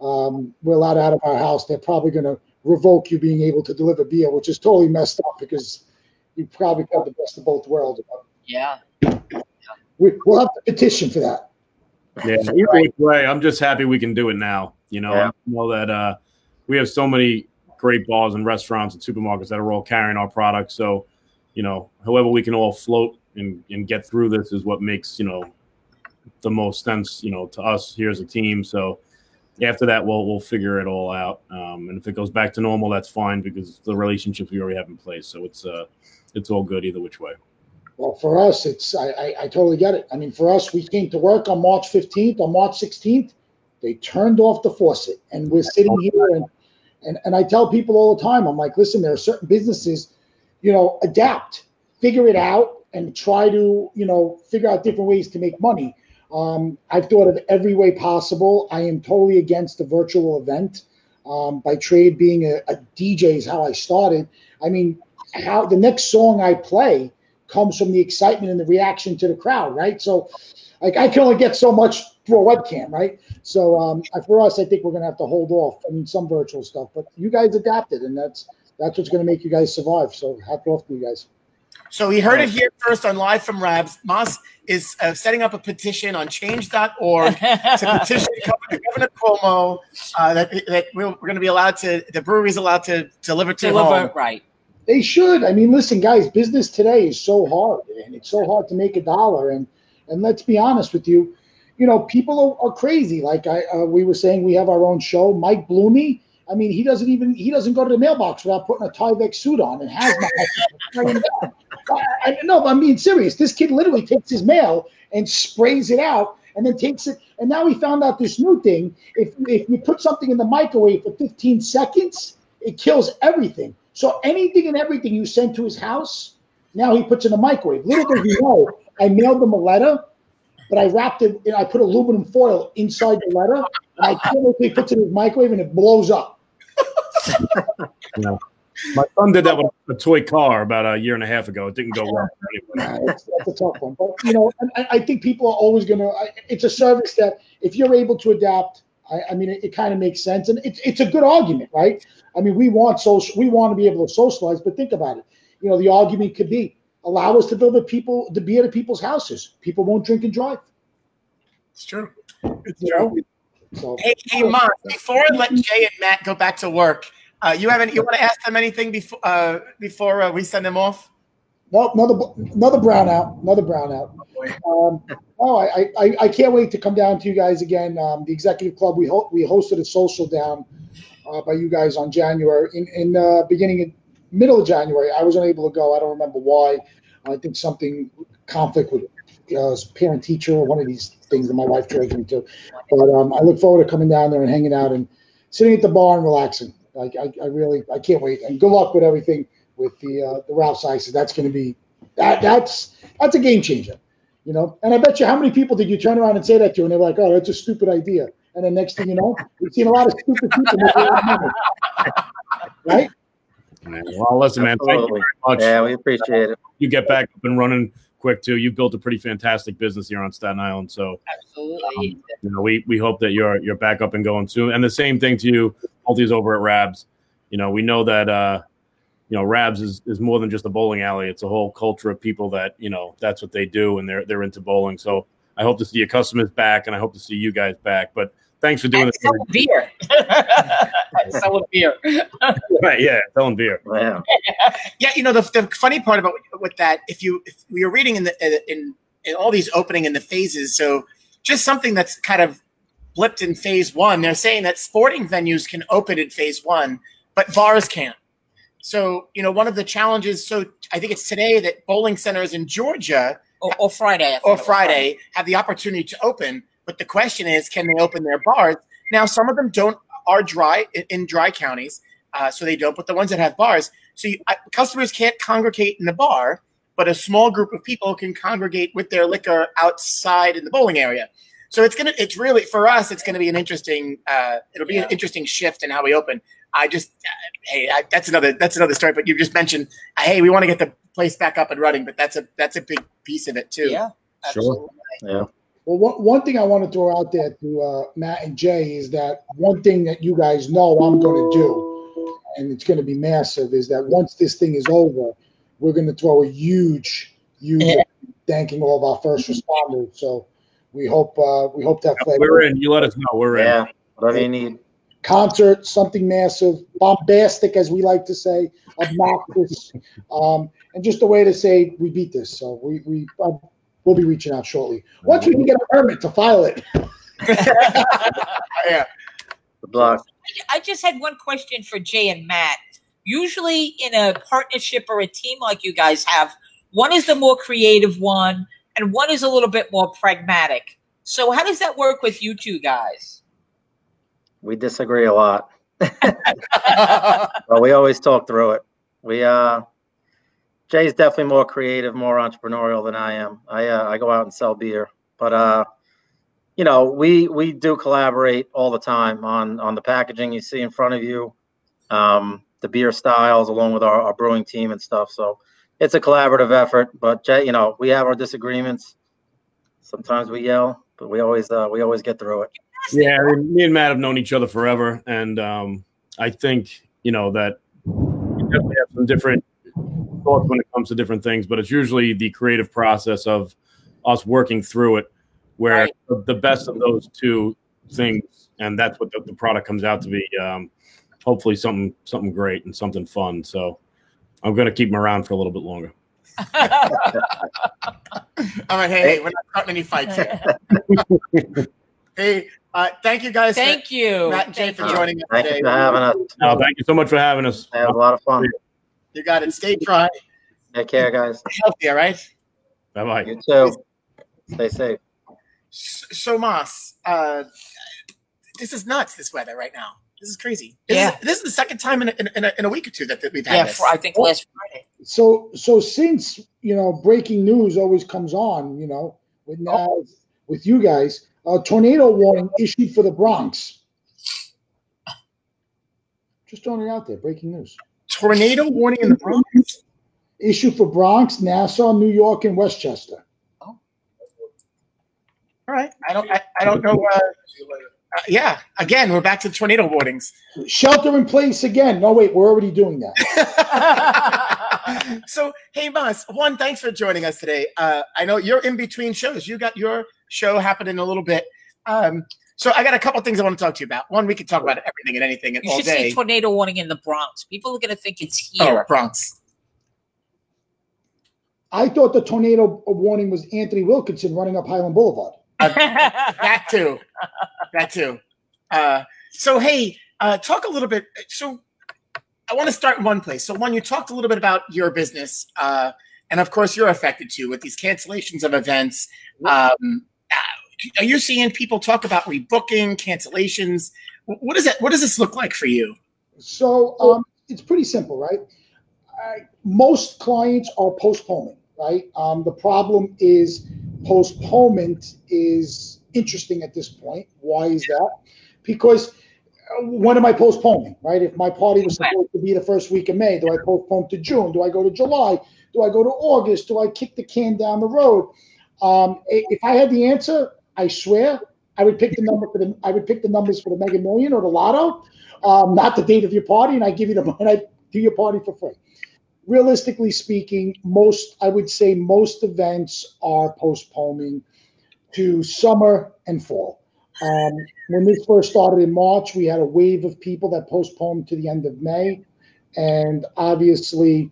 um, we're allowed out of our house, they're probably going to revoke you being able to deliver beer, which is totally messed up because you probably got the best of both worlds. yeah. We, we'll have to petition for that. yeah, either which way, I'm just happy we can do it now. You know, Yeah. I know that uh, we have so many great bars and restaurants and supermarkets that are all carrying our products. So, you know, however we can all float and and get through this is what makes you know the most sense you know to us here as a team. So after that, we'll we'll figure it all out. Um, and if it goes back to normal, that's fine because the relationships we already have in place. So it's uh it's all good either which way. Well, for us, it's I, I, I totally get it. I mean, for us, we came to work on March 15th. On March 16th, they turned off the faucet, and we're sitting here and and and I tell people all the time, I'm like, listen, there are certain businesses, you know, adapt, figure it out, and try to you know figure out different ways to make money. Um, I've thought of every way possible. I am totally against a virtual event. Um, by trade, being a, a DJ is how I started. I mean, how the next song I play comes from the excitement and the reaction to the crowd, right? So, like, I can only get so much through a webcam, right? So, um, for us, I think we're gonna have to hold off. I mean, some virtual stuff, but you guys adapted, and that's that's what's gonna make you guys survive. So, hats off to you guys. So we heard it here first on Live from Rabs. Moss is uh, setting up a petition on change.org to petition Governor Cuomo uh, that, that we're, we're going to be allowed to, the brewery's allowed to deliver to Deliver, home. right. They should. I mean, listen, guys, business today is so hard, and it's so hard to make a dollar. And and let's be honest with you, you know, people are, are crazy. Like I, uh, we were saying, we have our own show. Mike Bloomy. I mean, he doesn't even he doesn't go to the mailbox without putting a Tyvek suit on and has my. I, no, but I'm being serious. This kid literally takes his mail and sprays it out, and then takes it. And now he found out this new thing. If if you put something in the microwave for 15 seconds, it kills everything. So anything and everything you send to his house, now he puts in the microwave. Little does he know, I mailed him a letter, but I wrapped it. And I put aluminum foil inside the letter, and I he puts it in his microwave, and it blows up. My son did that with a toy car about a year and a half ago. It didn't go well. Nah, that's, that's a tough one. But you know, I, I think people are always going to. It's a service that if you're able to adapt, I, I mean, it, it kind of makes sense, and it's it's a good argument, right? I mean, we want social, we want to be able to socialize, but think about it. You know, the argument could be allow us to build at people to be at people's houses. People won't drink and drive. It's true. It's true. So Hey, hey, Moss, before I let Jay and Matt go back to work, uh, you haven't you want to ask them anything before uh, before uh, we send them off? no, another another brownout, another brownout. Um, oh, I, I I can't wait to come down to you guys again. Um, the executive club we ho- we hosted a social down uh, by you guys on January in in uh, beginning in middle of January. I was unable to go. I don't remember why. I think something conflict with uh, parent teacher or one of these things that my wife dragged me to. But um, I look forward to coming down there and hanging out and sitting at the bar and relaxing. Like I, I really I can't wait. And good luck with everything with the uh, the Ralph's ices. That's going to be that that's that's a game changer. You know, and I bet you how many people did you turn around and say that to, and they were like, "Oh, that's a stupid idea." And then next thing you know, we've seen a lot of stupid people. make a lot of money. Right? Well, listen, man. Thank you Absolutely. very much. Yeah, we appreciate it. You get back up and running quick too. You've built a pretty fantastic business here on Staten Island. So Absolutely. you know, we we hope that you're you're back up and going soon. And the same thing to you, Multi's over at Rabs. You know, we know that uh, you know, Rabs is, is more than just a bowling alley. It's a whole culture of people that, you know, that's what they do and they're they're into bowling. So I hope to see your customers back and I hope to see you guys back. But thanks for doing And this. selling beer. And selling beer. Right, yeah, selling beer. Yeah. Yeah, you know the, the funny part about with that, if you if we were reading in the in in all these opening in the phases, so just something that's kind of blipped in phase one. They're saying that sporting venues can open in phase one, but bars can't. So you know one of the challenges. So I think it's today that bowling centers in Georgia Or, or Friday. I thought it or Friday have the opportunity to open. But the question is, can they open their bars? Now, some of them don't are dry in, in dry counties, uh, so they don't. But the ones that have bars, so you, uh, customers can't congregate in the bar, but a small group of people can congregate with their liquor outside in the bowling area. So it's gonna, it's really for us, it's gonna be an interesting, uh, it'll be Yeah. an interesting shift in how we open. I just, uh, hey, I, that's another, that's another story. But you just mentioned, uh, hey, we want to get the place back up and running, but that's a, that's a big piece of it too. Yeah. Sure. Yeah. Well, one, one thing I want to throw out there to uh, Matt and Jay is that one thing that you guys know I'm going to do, and it's going to be massive, is that once this thing is over, we're going to throw a huge, huge Yeah. thanking all of our first responders. So we hope uh, we hope that flag. We're in. You let us know. We're in. Yeah. Whatever you need. concert, something massive, bombastic, as we like to say, obnoxious, um, and just a way to say we beat this. So we we uh, we'll be reaching out shortly once we can get a permit to file it. yeah. Good luck. I just had one question for Jay and Matt. Usually, in a partnership or a team like you guys have, one is the more creative one, and one is a little bit more pragmatic. So, how does that work with you two guys? We disagree a lot, but we always talk through it. We uh, Jay's definitely more creative, more entrepreneurial than I am. I uh, I go out and sell beer, but uh, you know, we we do collaborate all the time on on the packaging you see in front of you, um, the beer styles, along with our, our brewing team and stuff. So it's a collaborative effort. But you know, we have our disagreements. Sometimes we yell, but we always uh, we always get through it. Yeah, I mean, me and Matt have known each other forever, and um, I think you know that we definitely have some different thoughts when it comes to different things, but it's usually the creative process of us working through it, where Right. the, the best of those two things, and that's what the, the product comes out to be. Um, hopefully, something something great and something fun. So, I'm going to keep him around for a little bit longer. All right, hey, hey, we're not starting any fights. hey, uh, thank you guys. Thank you. Matt and Jay for joining us Thank today. you for having us. No, thank you so much for having us. I had a lot of fun. You got it. Stay dry, Take care, guys. healthy. All right. Bye bye. You too. Stay safe. So, Moss, uh, this is nuts. This weather right now. This is crazy. This Yeah. Is, this is the second time in a, in a, in a week or two that, that we've had Yeah, this. for, I think last Friday. So so since you know breaking news always comes on, you know, with now with you guys, a tornado warning issued for the Bronx. Just throwing it out there, breaking news. Tornado warning in the Bronx. Issued for Bronx, Nassau, New York, and Westchester. Oh. All right. I don't. I, I don't know. Uh, uh, yeah. Again, we're back to tornado warnings. Shelter in place again. No, wait, we're already doing that. so, hey, Moss. One, thanks for joining us today. Uh, I know you're in between shows. You got your show happening in a little bit. Um, so, I got a couple things I want to talk to you about. One, we could talk about everything and anything and You all should day. see tornado warning in the Bronx. People are going to think it's here. oh, here. Bronx. I thought the tornado warning was Anthony Wilkinson running up Highland Boulevard. that too. That too. Uh, so hey, uh, talk a little bit. So I want to start in one place. So one, you talked a little bit about your business, uh, and of course you're affected too with these cancellations of events. Um, uh, are you seeing people talk about rebooking, cancellations? Wh- What does that? What does this look like for you? So um, it's pretty simple, right? Uh, most clients are postponing, right? Um, the problem is postponement is interesting at this point. Why is that? Because uh, when am I postponing, right? If my party was supposed to be the first week of May, do I postpone to June? Do I go to July? Do I go to August? Do I kick the can down the road? Um, if I had the answer, I swear I would pick the number for the I would pick the numbers for the Mega Million or the Lotto, um, not the date of your party, and I give you the and I do your party for free. Realistically speaking, most I would say most events are postponing to summer and fall. Um, when this first started in March, we had a wave of people that postponed to the end of May, and obviously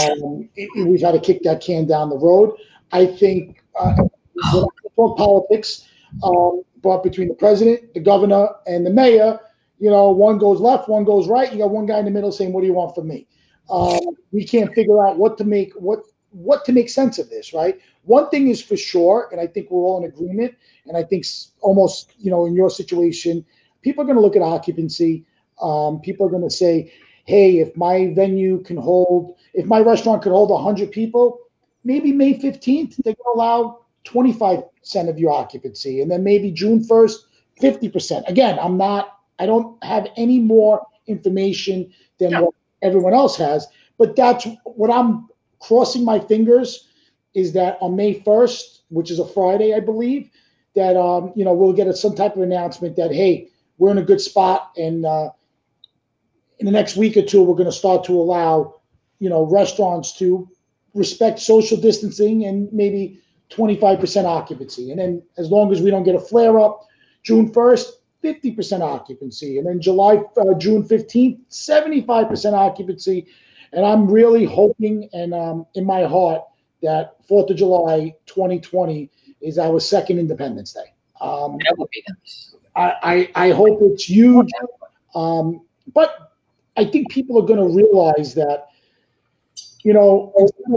um, it- we've had to kick that can down the road. I think uh, politics, um, but between the president, the governor, and the mayor, you know, one goes left, one goes right. You got one guy in the middle saying, "What do you want from me?" Um, we can't figure out what to make what what to make sense of this, right? One thing is for sure, and I think we're all in agreement. And I think almost, you know, in your situation, people are going to look at occupancy. Um, people are going to say, "Hey, if my venue can hold, if my restaurant could hold 100 people, maybe May 15th they're going to allow 25% of your occupancy, and then maybe June 1st, 50%." Again, I'm not. I don't have any more information than what everyone else has, but that's what I'm crossing my fingers is that on May 1st, which is a Friday, I believe, that um, you know we'll get some type of announcement that hey, we're in a good spot, and uh, in the next week or two, we're going to start to allow you know restaurants to respect social distancing and maybe 25% occupancy, and then as long as we don't get a flare up, June 1st, 50% occupancy. And then July, uh, June 15th, 75% occupancy. And I'm really hoping and um, in my heart that 4th of July 2020 is our second Independence Day. Um, That would be nice. I, I, I hope it's huge. Um, but I think people are going to realize that, you know,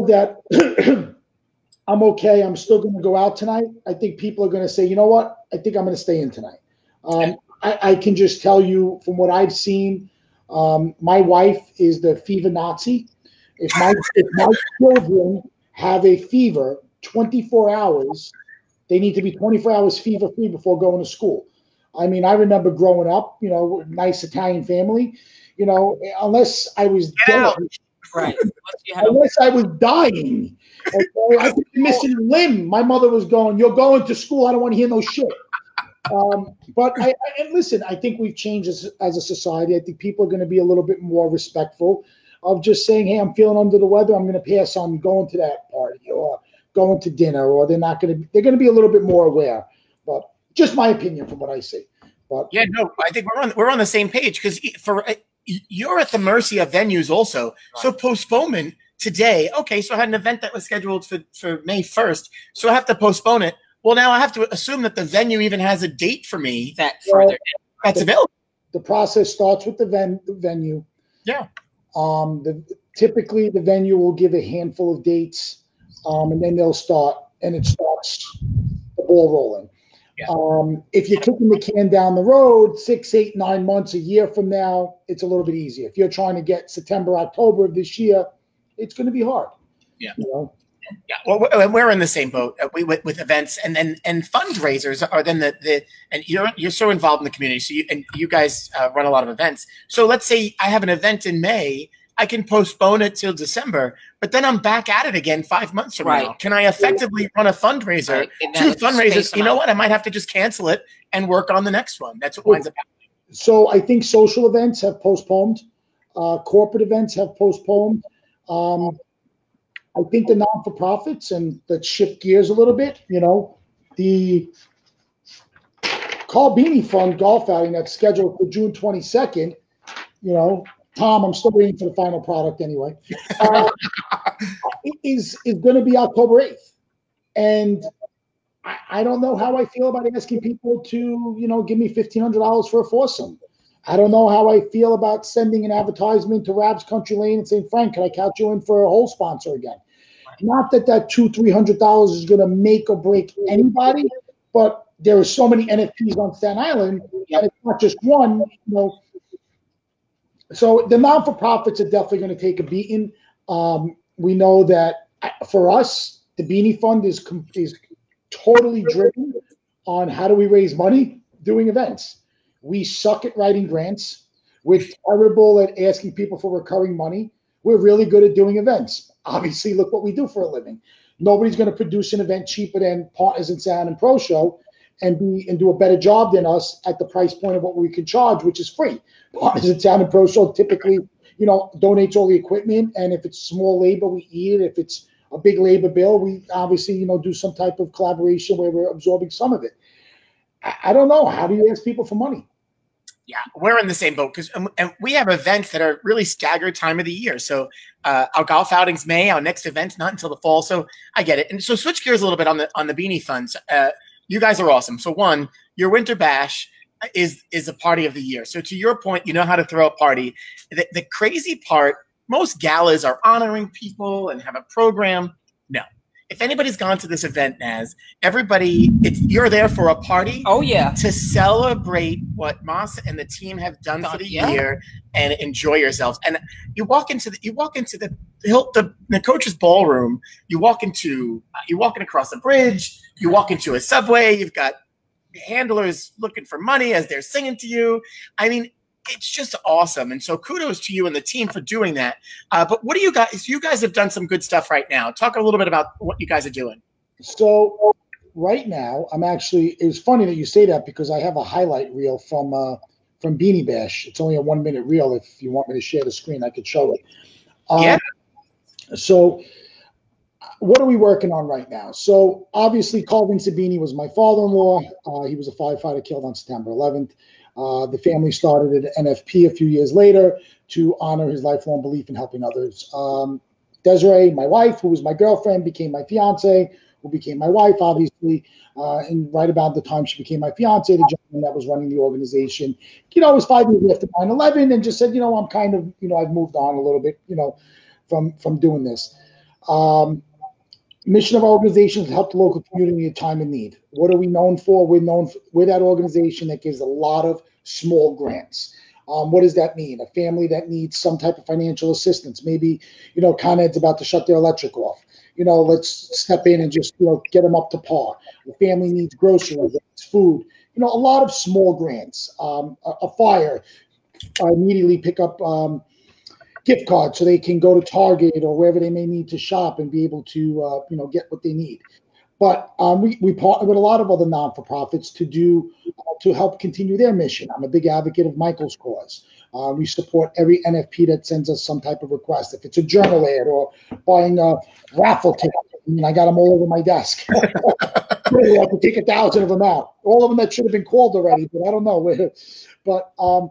that, I'm okay, I'm still going to go out tonight. I think people are going to say, you know what? I think I'm going to stay in tonight. Um, I, I can just tell you from what I've seen, um, my wife is the fever Nazi. If my, if my children have a fever 24 hours, they need to be 24 hours fever free before going to school. I mean, I remember growing up, you know, nice Italian family, you know, unless I was dead. Right. Once you have unless I was dying, okay, I could be missing a limb. My mother was going, "You're going to school. I don't want to hear no shit." Um, but I, I and listen, I think we've changed as, as a society. I think people are going to be a little bit more respectful of just saying, "Hey, I'm feeling under the weather. I'm going to pass on going to that party or going to dinner," or they're not going to. They're going to be a little bit more aware. But just my opinion from what I see. But Yeah, no, I think we're on we're on the same page because for uh, you're at the mercy of venues also. So postponement today. Okay, so I had an event that was scheduled for for May first, so I have to postpone it. Well, now I have to assume that the venue even has a date for me that further. that's available. the process starts with the, ven- the venue. Yeah. Um, the typically the venue will give a handful of dates, um, and then they'll start, and it starts the ball rolling. Yeah. Um, if you're kicking the can down the road six, eight, nine months, a year from now, it's a little bit easier. If you're trying to get September, October of this year, it's going to be hard. Yeah. You know? Yeah, well, we're- we're in the same boat. Uh, We with, with events and then and fundraisers are then the the and you're you're so involved in the community. So you and you guys uh, run a lot of events. So let's say I have an event in May, I can postpone it till December, but then I'm back at it again five months from now. Can I effectively run a fundraiser? Right, Two fundraisers. You know what? I might have to just cancel it and work on the next one. That's what winds up. happening. So I think social events have postponed, uh, corporate events have postponed. Um, I think the non for profits and let's shift gears a little bit. You know, the Carl Bini Fund golf outing that's scheduled for June 22nd. You know, Tom, I'm still waiting for the final product anyway. Uh, is is going to be October 8th, and I, I don't know how I feel about asking people to, you know, give me fifteen hundred dollars for a foursome. I don't know how I feel about sending an advertisement to Rab's Country Lane and saying, Frank, can I count you in for a whole sponsor again? Not that that two, three hundred dollars is going to make or break anybody, but there are so many NFTs on Staten Island, and it's not just one. You know, so the non-for-profits are definitely going to take a beating. Um, we know that uh, for us, the Bini Fund is is totally driven on how do we raise money doing events. We suck at writing grants. We're terrible at asking people for recurring money. We're really good at doing events. Obviously, look what we do for a living. Nobody's going to produce an event cheaper than Partners in Sound and Pro Show and be and do a better job than us at the price point of what we can charge, which is free. Partners in Sound and Pro Show typically, you know, donates all the equipment, and if it's small labor, we eat it. If it's a big labor bill, we obviously, you know, do some type of collaboration where we're absorbing some of it. I, I don't know. How do you ask people for money? Yeah, we're in the same boat because and, and we have events that are really staggered time of the year. So uh, our golf outings May, our next event's not until the fall. So I get it. And so switch gears a little bit on the on the Bini funds. Uh, you guys are awesome. So one, your winter bash is is a party of the year. So to your point, you know how to throw a party. The, the crazy part, most galas are honoring people and have a program. No. If anybody's gone to this event, Naz, everybody, it's you're there for a party Oh yeah. to celebrate what Moss and the team have done for the Yeah. year and enjoy yourselves. And you walk into the you walk into the the, the coach's ballroom. You walk into you walking across the bridge. You walk into a subway. You've got handlers looking for money as they're singing to you. I mean, it's just awesome. And so kudos to you and the team for doing that. Uh, but what do you guys? You guys have done some good stuff right now. Talk a little bit about what you guys are doing. So right now, I'm actually. It was funny that you say that because I have a highlight reel from uh, from Bini Bash. It's only a one minute reel. If you want me to share the screen, I could show it. Um, Yeah. So, what are we working on right now? So obviously, Carl Sabini was my father-in-law. Uh, he was a firefighter killed on September 11th. Uh, the family started an NFP a few years later to honor his lifelong belief in helping others. Um, Desiree, my wife, who was my girlfriend, became my fiance, who became my wife, obviously. Uh, and right about the time she became my fiance, the gentleman that was running the organization, you know, it was five years after 9 11 and just said, you know, I'm kind of, you know, I've moved on a little bit, you know, from from doing this. Um, mission of our organization is to help the local community in time of need. What are we known for? We're known for, we're that organization that gives a lot of small grants. Um, what does that mean? A family that needs some type of financial assistance. Maybe, you know, ConEd's about to shut their electric off. You know, let's step in and just, you know, get them up to par. The family needs groceries, food. You know, a lot of small grants. Um, a, a, fire, I immediately pick up um, gift cards so they can go to Target or wherever they may need to shop and be able to, uh, you know, get what they need. But um, we, we partner with a lot of other non for profits to do uh, to help continue their mission. I'm a big advocate of Michael's cause. Uh, we support every NFP that sends us some type of request. If it's a journal ad or buying a raffle ticket, I, mean, I got them all over my desk. really, I could take a thousand of them out. All of them that should have been called already, but I don't know. but um,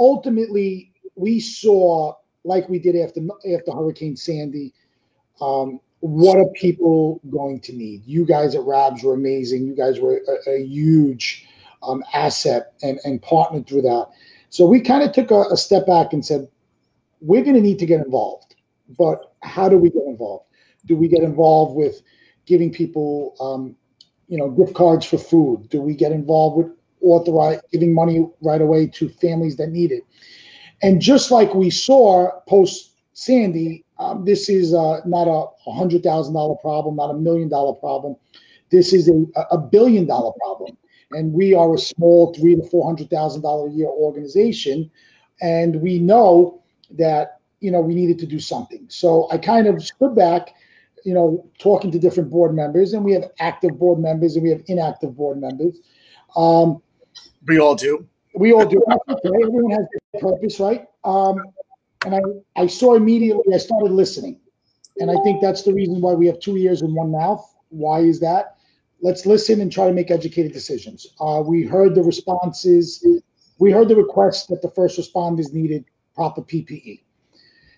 ultimately, we saw, like we did after after Hurricane Sandy, um, what are people going to need? You guys at Rabs were amazing. You guys were a, a huge um, asset and, and partnered through that. So we kind of took a, a step back and said, we're going to need to get involved. But how do we get involved? Do we get involved with giving people, um, you know, gift cards for food? Do we get involved with authorize giving money right away to families that need it? And just like we saw post Sandy, um, this is uh, not a hundred thousand dollar problem, not a million dollar problem. This is a, a billion dollar problem, and we are a small three to four hundred thousand dollar a year organization, and we know that you know we needed to do something. So I kind of stood back, you know, talking to different board members, and we have active board members and we have inactive board members. Um, we all do. We all do. okay. Everyone has purpose, right? Um, and I, I saw immediately, I started listening. And I think that's the reason why we have two ears and one mouth. Why is that? Let's listen and try to make educated decisions. Uh, we heard the responses. We heard the request that the first responders needed proper PPE.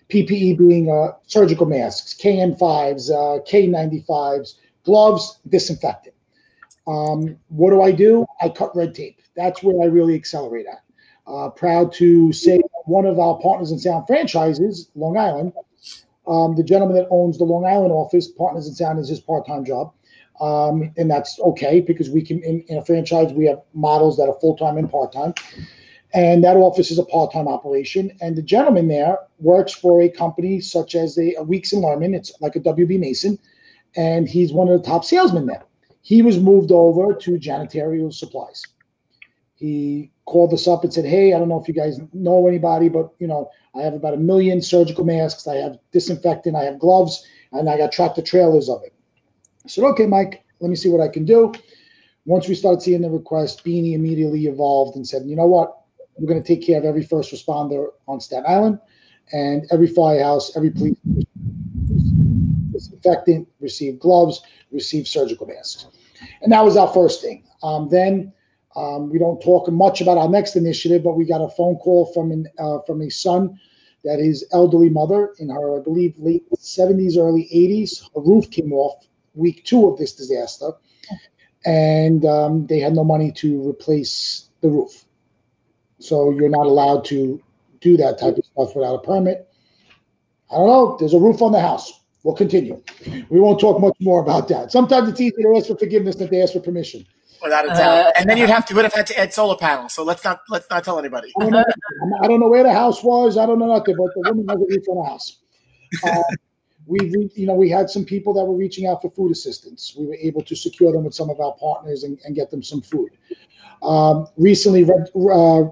PPE being uh, surgical masks, KN5s, uh, K95s, gloves, disinfectant. Um, what do I do? I cut red tape. That's where I really accelerate at. Uh, proud to say one of our partners in Sound franchises, Long Island, um, the gentleman that owns the Long Island office, Partners in Sound, is his part-time job, um, and that's okay because we can in, in a franchise we have models that are full-time and part-time, and that office is a part-time operation. And the gentleman there works for a company such as a, a Weeks and Lerman. It's like a WB Mason, and he's one of the top salesmen there. He was moved over to janitorial supplies. He called us up and said, "Hey, I don't know if you guys know anybody, but you know, I have about a million surgical masks. I have disinfectant. I have gloves, and I got tractor trailers of it." I said, "Okay, Mike, let me see what I can do." Once we started seeing the request, Bini immediately evolved and said, "You know what? We're going to take care of every first responder on Staten Island, and every firehouse, every police disinfectant, receive gloves, receive surgical masks." And that was our first thing. Um, then um, we don't talk much about our next initiative, but we got a phone call from an, uh, from a son that his elderly mother in her, I believe, late 70s, early 80s, a roof came off week two of this disaster, and um, they had no money to replace the roof. So you're not allowed to do that type of stuff without a permit. I don't know. There's a roof on the house. We'll continue. We won't talk much more about that. Sometimes it's easier to ask for forgiveness than to ask for permission without a doubt. Uh, and then you'd have to would have had to add solar panels. So let's not let's not tell anybody. I don't know, I don't know where the house was. I don't know nothing, but the woman has a roof on the house. Uh, we, you know, we had some people that were reaching out for food assistance. We were able to secure them with some of our partners and, and get them some food. Um, recently, uh,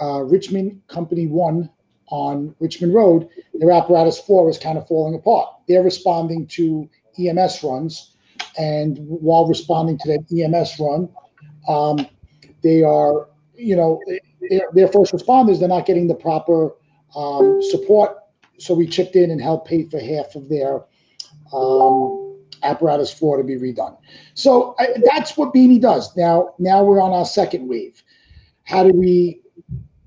uh, Richmond Company One on Richmond Road, their apparatus floor is kind of falling apart. They're responding to EMS runs and while responding to that EMS run, um, they are, you know, they're, first responders. They're not getting the proper um, support, so we chipped in and helped pay for half of their um, apparatus floor to be redone. So I, that's what Bini does. Now, now we're on our second wave. how do we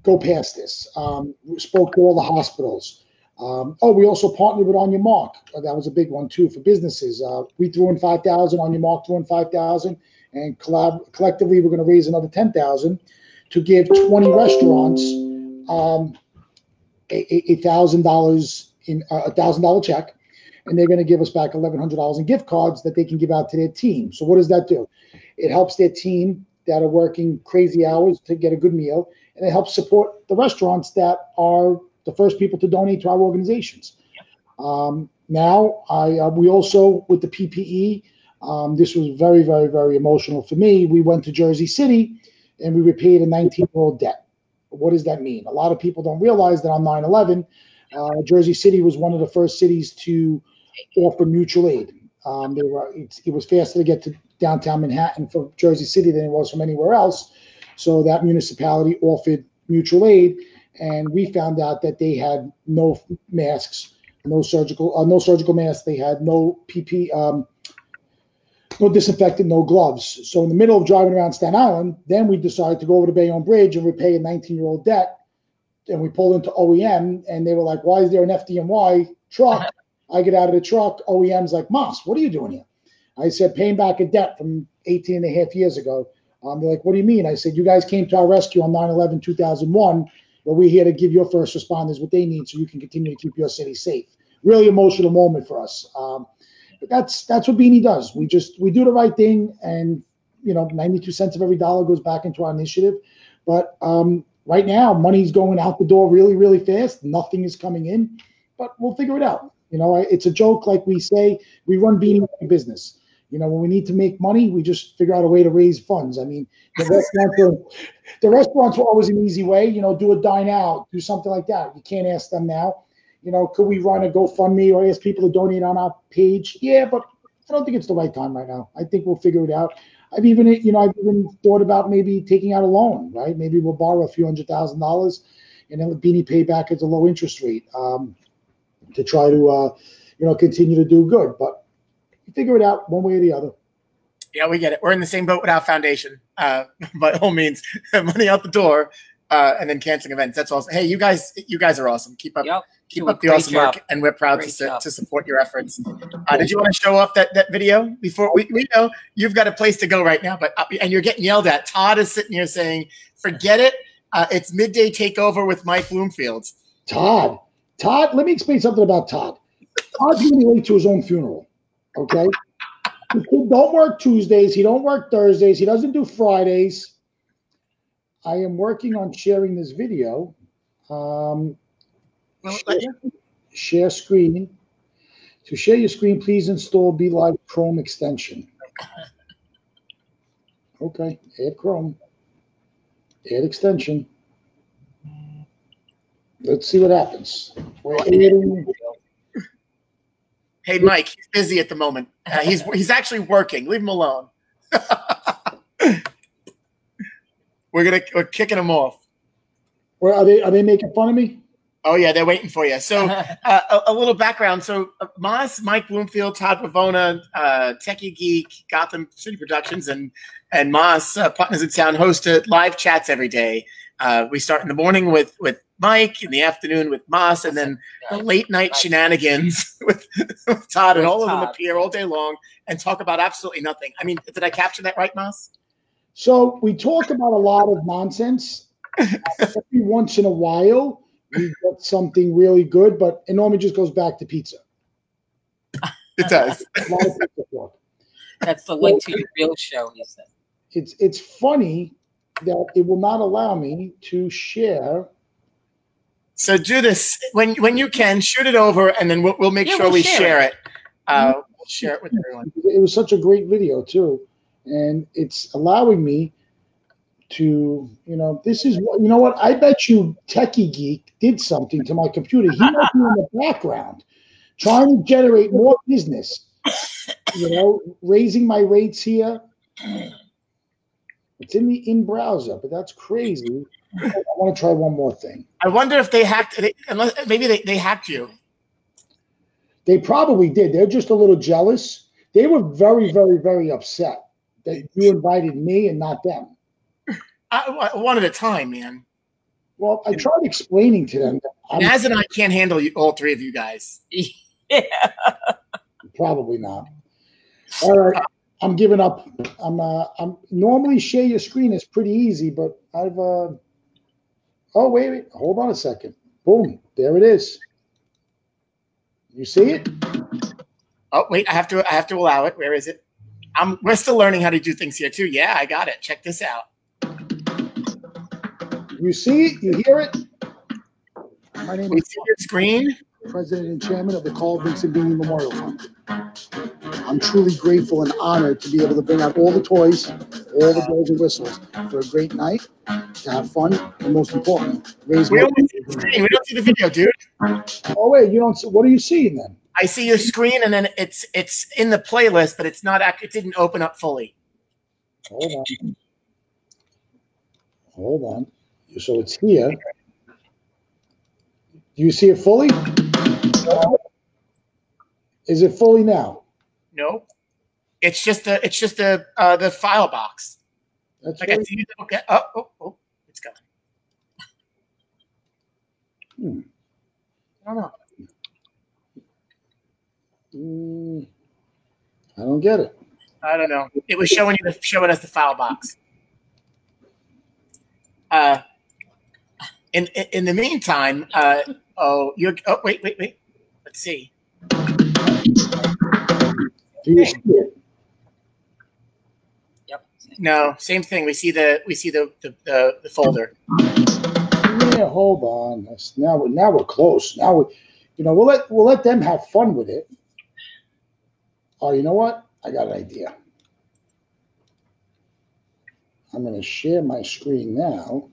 go past this? Um, spoke to all the hospitals. Um, oh, we also partnered with On Your Mark. Uh, that was a big one too for businesses. Uh, we threw in five thousand. On Your Mark threw in five thousand, and collab- collectively we're going to raise another ten thousand to give twenty restaurants um, a thousand dollars in uh, a thousand dollar check, and they're going to give us back eleven hundred dollars in gift cards that they can give out to their team. So what does that do? It helps their team that are working crazy hours to get a good meal, and it helps support the restaurants that are the first people to donate to our organizations. Um, now, I uh, we also with the PPE. Um, this was very, very, very emotional for me. We went to Jersey City and we repaid a 19 year old debt. What does that mean? A lot of people don't realize that on 9 11, uh, Jersey City was one of the first cities to offer mutual aid. Um, they were, it, it was faster to get to downtown Manhattan from Jersey City than it was from anywhere else. So that municipality offered mutual aid and we found out that they had no masks, no surgical, uh, no surgical masks. They had no PP, um, no disinfectant, no gloves. So in the middle of driving around Staten Island, then we decided to go over to Bayonne Bridge and repay a 19-year-old debt. And we pulled into OEM, and they were like, "Why is there an FDNY truck?" I get out of the truck. OEM's like, "Moss, what are you doing here?" I said, "Paying back a debt from 18 and a half years ago." Um, they're like, "What do you mean?" I said, "You guys came to our rescue on 9/11 2001." Well, we're here to give your first responders what they need so you can continue to keep your city safe. Really emotional moment for us. Um, but that's that's what Bini does. We just we do the right thing, and you know, 92 cents of every dollar goes back into our initiative. But um, right now, money's going out the door really, really fast. Nothing is coming in, but we'll figure it out. You know, it's a joke, like we say, we run Beanie business. You know, when we need to make money, we just figure out a way to raise funds. I mean, the restaurants are, the restaurants were always an easy way. You know, do a dine out, do something like that. You can't ask them now. You know, could we run a GoFundMe or ask people to donate on our page? Yeah, but I don't think it's the right time right now. I think we'll figure it out. I've even, you know, I've even thought about maybe taking out a loan, right? Maybe we'll borrow a few hundred thousand dollars and then Beanie pay back at a low interest rate um, to try to, uh, you know, continue to do good. But figure it out one way or the other. Yeah, we get it. We're in the same boat with our foundation. Uh, by all means, money out the door, uh, and then canceling events. That's awesome. Hey, you guys, you guys are awesome. Keep up, yep. keep up the awesome job. work, and we're proud to, to support your efforts. Uh, did you want to show off that, that video before we, we know you've got a place to go right now, but uh, and you're getting yelled at. Todd is sitting here saying, "Forget it. Uh, it's midday takeover with Mike Bloomfield." Todd, Todd, let me explain something about Todd. Todd's going to be late to his own funeral. Okay. he don't work Tuesdays. He don't work Thursdays. He doesn't do Fridays. I am working on sharing this video. Um, share, share, screen. To share your screen, please install Be Live Chrome extension. Okay, add Chrome. Add extension. Let's see what happens. We're adding Hey, Mike, he's busy at the moment. Uh, he's he's actually working. Leave him alone. we're gonna we're kicking him off. Where are they? Are they making fun of me? Oh yeah, they're waiting for you. So uh, a, a, little background. So uh, Moss, Mike Bloomfield, Todd Pavona, uh, Techie Geek, Gotham City Productions, and and Moss uh, Partners in Sound host live chats every day. Uh, we start in the morning with with Mike, in the afternoon with Moss, and then the late night shenanigans with, with Todd, and all of them appear all day long and talk about absolutely nothing. I mean, did I capture that right, Moss? So we talk about a lot of nonsense. Every once in a while, we get something really good, but it normally just goes back to pizza. It does. That's the link to your real show, he said. It's it's funny that it will not allow me to share so do this when when you can. Shoot it over, and then we'll, we'll make yeah, sure we'll we share, share it. it. Uh, we'll share it with everyone. It was such a great video too, and it's allowing me to you know this is what you know what I bet you Techie Geek did something to my computer. He might be in the background trying to generate more business. You know, raising my rates here. It's in the in browser, but that's crazy. I want to try one more thing. I wonder if they hacked. They, unless maybe they, they hacked you. They probably did. They're just a little jealous. They were very, very, very upset that you invited me and not them. I, one at a time, man. Well, I tried explaining to them. that I'm Naz and I can't handle you, all three of you guys. yeah. probably not. All right, uh, I'm giving up. I'm. Uh, I'm normally share your screen is pretty easy, but I've. Uh, oh wait, wait, hold on a second. Boom, there it is. You see it? Oh wait, I have to. I have to allow it. Where is it? I'm. We're still learning how to do things here too. Yeah, I got it. Check this out. You see it? You hear it? My name We is see your screen. President and Chairman of the Carl Vincent Bini Memorial Fund. I'm truly grateful and honored to be able to bring out all the toys, all the bells and whistles for a great night, to have fun, and most importantly, raise We money. only see the screen. We don't see the video, dude. Oh wait, you don't. See, what are you seeing then? I see your screen, and then it's it's in the playlist, but it's not. act- It didn't open up fully. Hold on. Hold on. So it's here. Do you see it fully? Is it fully now? No, it's just the it's just the uh, the file box. That's Like I see it. Okay. Oh, oh, oh, it's gone. Hmm. I don't know. Mm, I don't get it. I don't know. It was showing you the, showing us the file box. Uh, in in, in the meantime, uh, oh, you're oh wait wait wait. Let's see. Do you see it? Yep. No, same thing. We see the we see the the, the, the folder. Yeah, hold on. That's, now, we're- now we're close. Now we, you know, we'll let we'll let them have fun with it. Oh, you know what? I got an idea. I'm going to share my screen now.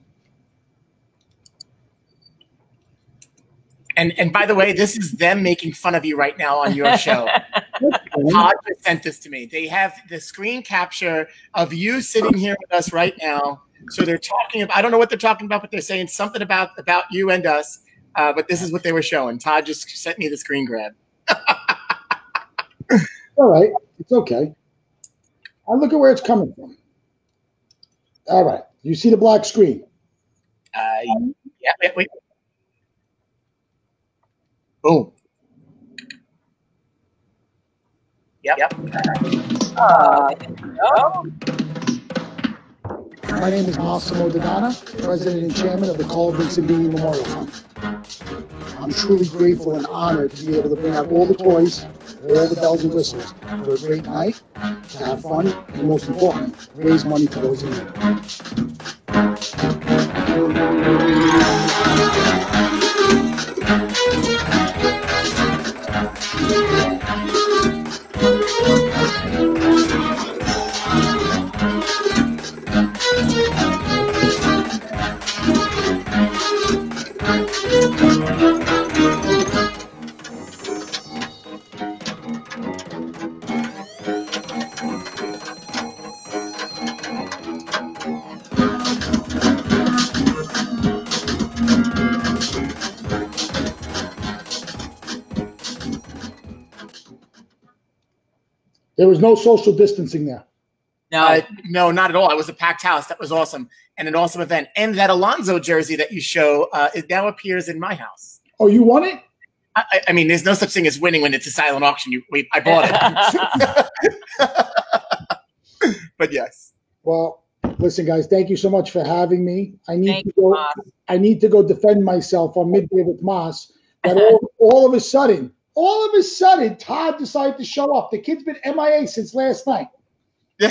And and by the way, this is them making fun of you right now on your show. Todd just sent this to me. They have the screen capture of you sitting here with us right now. So they're talking about I don't know what they're talking about, but they're saying something about about you and us. Uh, but this is what they were showing. Todd just sent me the screen grab. All right, it's okay. I look at where it's coming from. All right, you see the black screen. Uh, yeah, wait, wait. Boom. Yep, yep. Uh, My name is Massimo Dodana, President and Chairman of the Carl Vincent Bini Memorial Fund. I'm truly grateful and honored to be able to bring out all the toys, all the bells and whistles for a great night, to have fun, and most important, raise money for those in need. There was no social distancing there. no. Uh, no, not at all. It was a packed house. That was awesome, and an awesome event. And that Alonzo jersey that you show, uh, it now appears in my house. Oh, you won it? I, I- I mean, there's no such thing as winning when it's a silent auction. You, we, I bought it, but yes. Well, listen, guys, thank you so much for having me. I need Thank to go. Moss. I need to go defend myself on midday with Moss. But all, all of a sudden, all of a sudden, Todd decided to show up. The kid's been MIA since last night.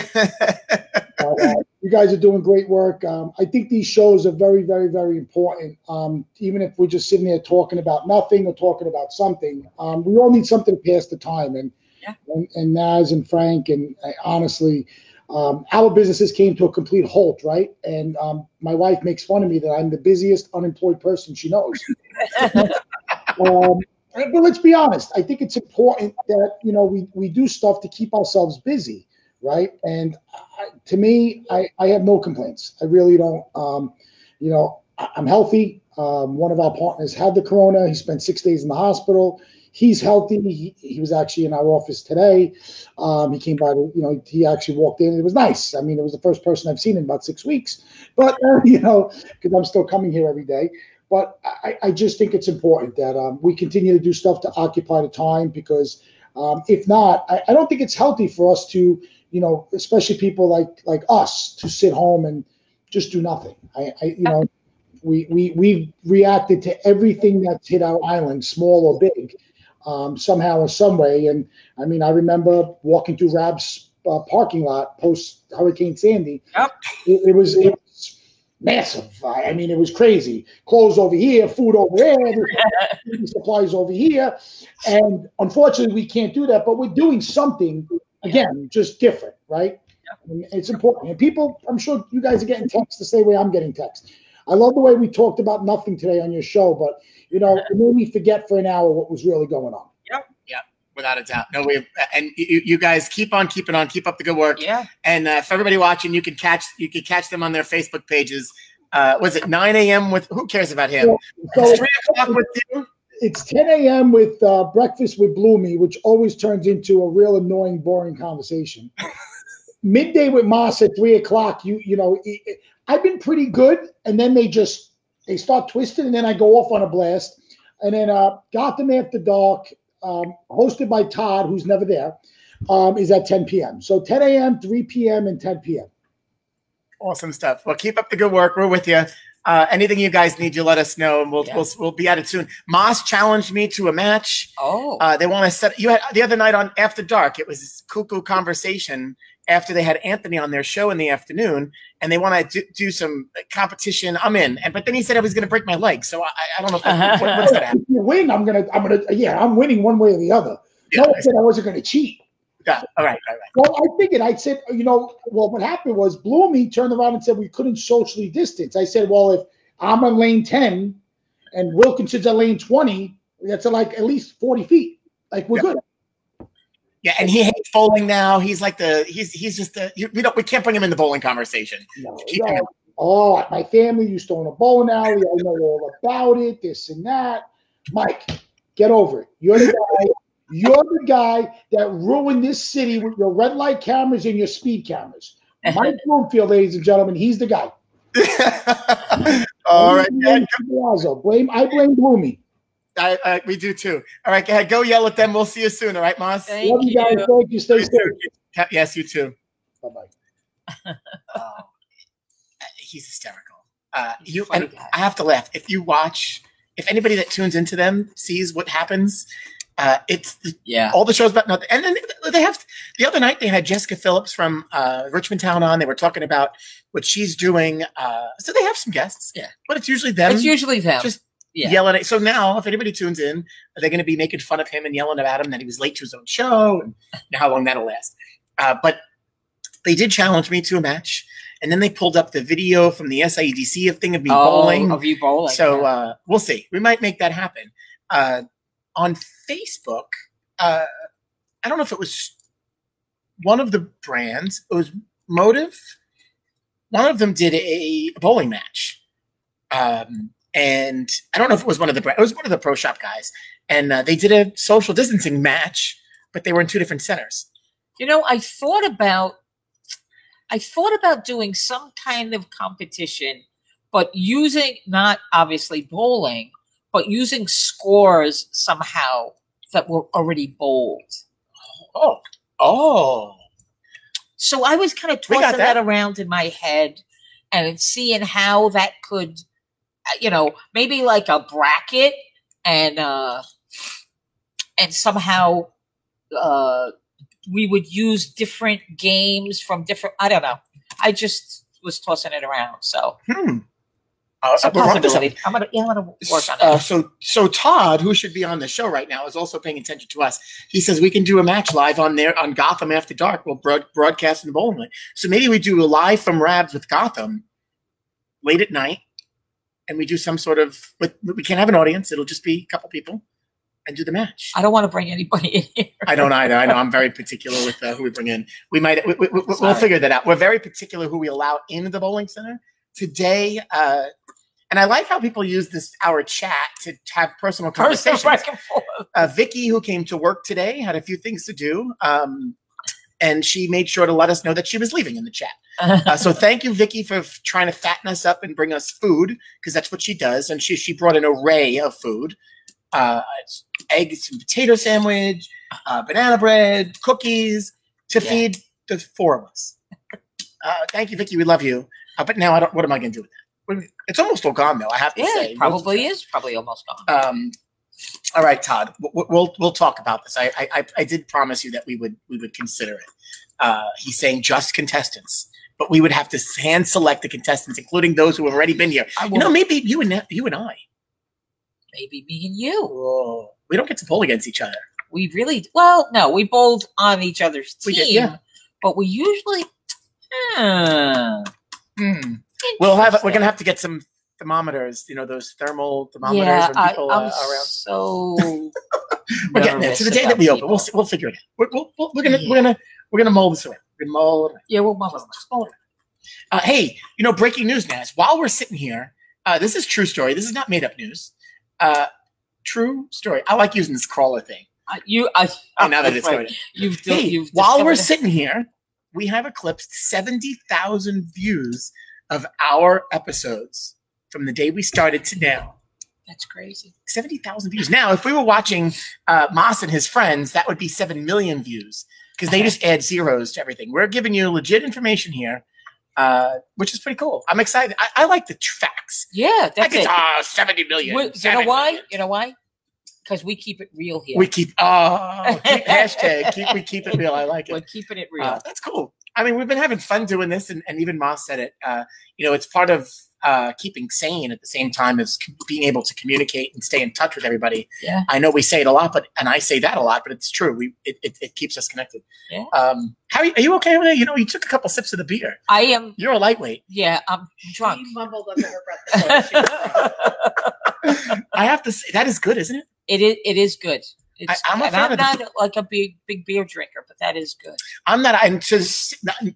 Uh, you guys are doing great work. Um, I think these shows are very, very, very important. Um, even if we're just sitting there talking about nothing or talking about something, um, we all need something to pass the time. And Yeah. and, and Naz and Frank and uh, honestly, um, our businesses came to a complete halt, right? And um, my wife makes fun of me that I'm the busiest unemployed person she knows. but let's be honest. I think it's important that you know we we do stuff to keep ourselves busy, right? And I, to me, I I have no complaints. I really don't. Um, you know, I, I'm healthy. Um, one of our partners had the corona. He spent six days in the hospital. he's healthy. He, he was actually in our office today. Um, he came by to, you know, he actually walked in. It was nice. I mean, it was the first person I've seen in about six weeks, but, uh, you know, because I'm still coming here every day. But I, I just think it's important that um, we continue to do stuff to occupy the time because um, if not, I, I don't think it's healthy for us to, you know, especially people like like us to sit home and just do nothing. I, I you know, we we we reacted to everything that's hit our island, small or big, um, somehow or some way. And I mean, I remember walking through Rab's uh, parking lot post Hurricane Sandy. Yep. It, it was it was massive. I, I mean, it was crazy. Clothes over here, food over there, supplies over here, and unfortunately, we can't do that. But we're doing something again, just different, right? And it's important. And people, I'm sure you guys are getting texts the same way I'm getting texts. I love the way we talked about nothing today on your show, but you know, it made me forget for an hour what was really going on. Without a doubt. No, we and you, you guys keep on keeping on, keep up the good work. Yeah. And uh, for everybody watching, you can catch you can catch them on their Facebook pages. Uh, was it 9 a.m. with who cares about him? So Three o'clock with you. it's 10 a.m. with uh, breakfast with Bloomy, which always turns into a real annoying, boring conversation. Midday with Moss at three o'clock. You you know, it- it- I've been pretty good, and then they just they start twisting, and then I go off on a blast. And then uh, Gotham After Dark, um, hosted by Todd, who's never there, um, is at 10 p.m. So 10 a.m., 3 p.m., and 10 p.m. Awesome stuff. Well, keep up the good work. We're with you. Uh, anything you guys need, you let us know, and we'll Yeah. we'll, we'll be at it soon. Moss challenged me to a match. Oh. Uh, they want to set you had the other night on After Dark. It was this cuckoo conversation after they had Anthony on their show in the afternoon, and they want to do, do some competition. I'm in, and but then he said I was going to break my leg, so I, I don't know if that, what, what's going to happen. You win, I'm gonna I'm gonna yeah, I'm winning one way or the other. Yeah, no one said I wasn't gonna cheat. yeah, all right, all right. Well, I figured I'd said, you know, well, what happened was Bloomy turned around and said we couldn't socially distance. I said, well, if I'm on lane 10 and Wilkinson's at lane 20, that's like at least 40 feet. Like we're Yeah. good. Yeah, and he hates bowling now. He's like the he's he's just the you, we don't we can't bring him in the bowling conversation. No, Keep no. him. Oh, my family used to own a bowling alley. I know all about it, this and that. Mike, get over it. You're the guy. You're the guy that ruined this city with your red light cameras and your speed cameras. Mike Bloomfield, ladies and gentlemen, he's the guy. all right, Blame Palazzo. Blame I blame Bloomy. I, I, we do too. All right, go ahead, go yell at them. We'll see you soon. All right, Moss. Thank Love you guys. you. Thank you. Stay safe. Yes, you too. Bye bye. Oh, he's hysterical. Uh, He's you and guy. I have to laugh. If you watch, if anybody that tunes into them sees what happens, uh, it's Yeah. all the shows about nothing. And then they have the other night they had Jessica Phillips from uh, Richmond Town on. They were talking about what she's doing. Uh, so they have some guests. Yeah. but it's usually them. It's usually them. just yeah. yelling at. So now, if anybody tunes in, are they're going to be making fun of him and yelling about him that he was late to his own show and how long that'll last. Uh, but they did challenge me to a match, and then they pulled up the video from the SIEDC of thing of me Oh, bowling. Of you bowling. so yeah. uh, we'll see. We might make that happen. Uh, on Facebook, uh, I don't know if it was one of the brands. It was Motive. One of them did a bowling match, um, and I don't know if it was one of the. It was one of the pro shop guys, and uh, they did a social distancing match, but they were in two different centers. You know, I thought about I thought about doing some kind of competition, but using not obviously bowling, but using scores somehow that were already bowled. Oh, oh, So I was kind of tossing that. that. around in my head and seeing how that could, you know, maybe like a bracket and uh and somehow uh we would use different games from different. I don't know. I just was tossing it around. So hmm. Uh, it's a we're onto something. possibility. I'm gonna yeah, I'm gonna work on Uh, so, so Todd, who should be on the show right now, is also paying attention to us. He says we can do a match live on there on Gotham After Dark. We'll broad, broadcast in the bowling. So maybe we do a live from Rabs with Gotham late at night, and we do some sort of. With, we can't have an audience; it'll just be a couple people, and do the match. I don't want to bring anybody in here. I don't either. I know I'm very particular with uh, who we bring in. We might we, we, we, we'll figure that out. We're very particular who we allow into the bowling center. Today, uh, And I like how people use this our chat to have personal Personal conversations. back and forth. uh, Vicky, who came to work today, had a few things to do, um, and she made sure to let us know that she was leaving in the chat. Uh, so thank you, Vicky, for f- trying to fatten us up and bring us food because that's what she does. And she she brought an array of food: uh, eggs and potato sandwich, uh, banana bread, cookies to Yeah. feed the four of us. Uh, thank you, Vicky. We love you. Uh, but now, I don't, what am I going to do with that? It's almost all gone, though. I have to yeah, say, it probably is Probably almost gone. Um, all right, Todd. We'll we'll talk about this. I I, I- did promise you that we would we would consider it. Uh, he's saying just contestants, but we would have to hand select the contestants, including those who have already been here. I You know, maybe you and you and I. maybe me and you. Whoa. We don't get to pull against each other. We really well, no, we bowled on each other's team, did, yeah. but we usually. Hmm. Hmm. We'll have we're gonna have to get some thermometers. You know those thermal thermometers Yeah, when I, people I'm uh, around. so. We're getting there. nervous To the day that about we open, people. we'll see, we'll figure it out. We're, we'll, we'll, we're gonna we're gonna we're gonna mold this around. We're gonna mold. it around. Yeah, well, mama. Just- just mold it around. Uh, hey, you know, breaking news, Naz. While we're sitting here, uh, this is true story. This is not made up news. Uh, true story. I like using this crawler thing. I- You, I, Oh, now that it's right. going. You've, Hey, you've while we're discovered- sitting here, we have eclipsed seventy thousand views of our episodes from the day we started to now. That's crazy. 70,000 views. Now, if we were watching uh, Moss and his friends, that would be 7 million views because they just add zeros to everything. We're giving you legit information here, uh, which is pretty cool. I'm excited. I, I like the facts. Yeah, I that's could, it. oh, 70 million. Wait, you know why? million. You know why? Because we keep it real here. We keep, oh, keep, hashtag, keep, we keep it real. I like it. We're keeping it real. Uh, that's cool. I mean, we've been having fun doing this, and, and even Ma said it. Uh, you know, it's part of uh, keeping sane at the same time as c- being able to communicate and stay in touch with everybody. Yeah. I know we say it a lot, but and I say that a lot, but it's true. We it, it, it keeps us connected. Yeah. Um, how are you, are you okay with it? You know, you took a couple sips of the beer. I am. You're a lightweight. Yeah, I'm drunk. She mumbled under her breath. I have to say that is good, isn't it? It is. It is good. It's, I'm a fan I'm of the- not like a big big beer drinker, but that is good. I'm not. I'm just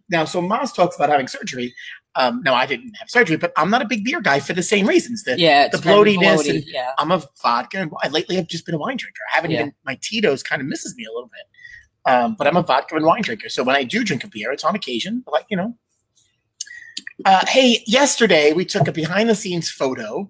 now. So Moss talks about having surgery. Um, no, I didn't have surgery, but I'm not a big beer guy for the same reasons. That Yeah, the bloatiness bloaty, yeah. I'm a vodka and wine. Lately, I've just been a wine drinker. I haven't Yeah. even my Tito's kind of misses me a little bit. Um, but I'm a vodka and wine drinker. So when I do drink a beer, it's on occasion. Like you know. Uh, hey, yesterday we took a behind the scenes photo,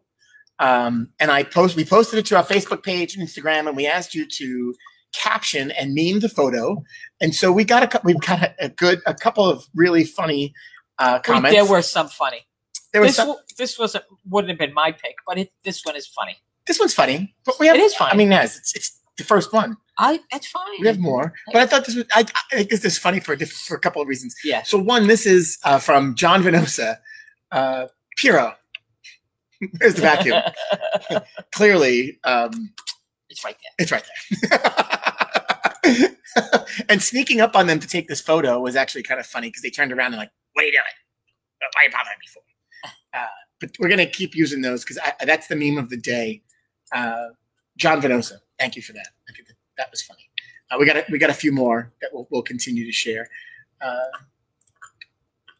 um, and I post. We posted it to our Facebook page and Instagram, and we asked you to caption and meme the photo. And so we got a we've got a, a good a couple of really funny uh, comments. there were some funny. there was This some, this wasn't wouldn't have been my pick, but it, this one is funny. this one's funny, but we have It is funny. I mean, yes, it's it's the first one. I that's fine. We have more, but I thought this was. I, I think this is funny for a diff- for a couple of reasons. Yeah. So one, this is uh, from John Venosa, uh, Piro. There's the vacuum. Clearly, um, it's right there. it's right there. and sneaking up on them to take this photo was actually kind of funny because they turned around and like, "What are you doing? Why are you bothering me for?" Uh, but we're gonna keep using those because that's the meme of the day. Uh, John Venosa, thank you for that. I think that, that was funny. Uh, we got a, we got a few more that we'll, we'll continue to share. Uh,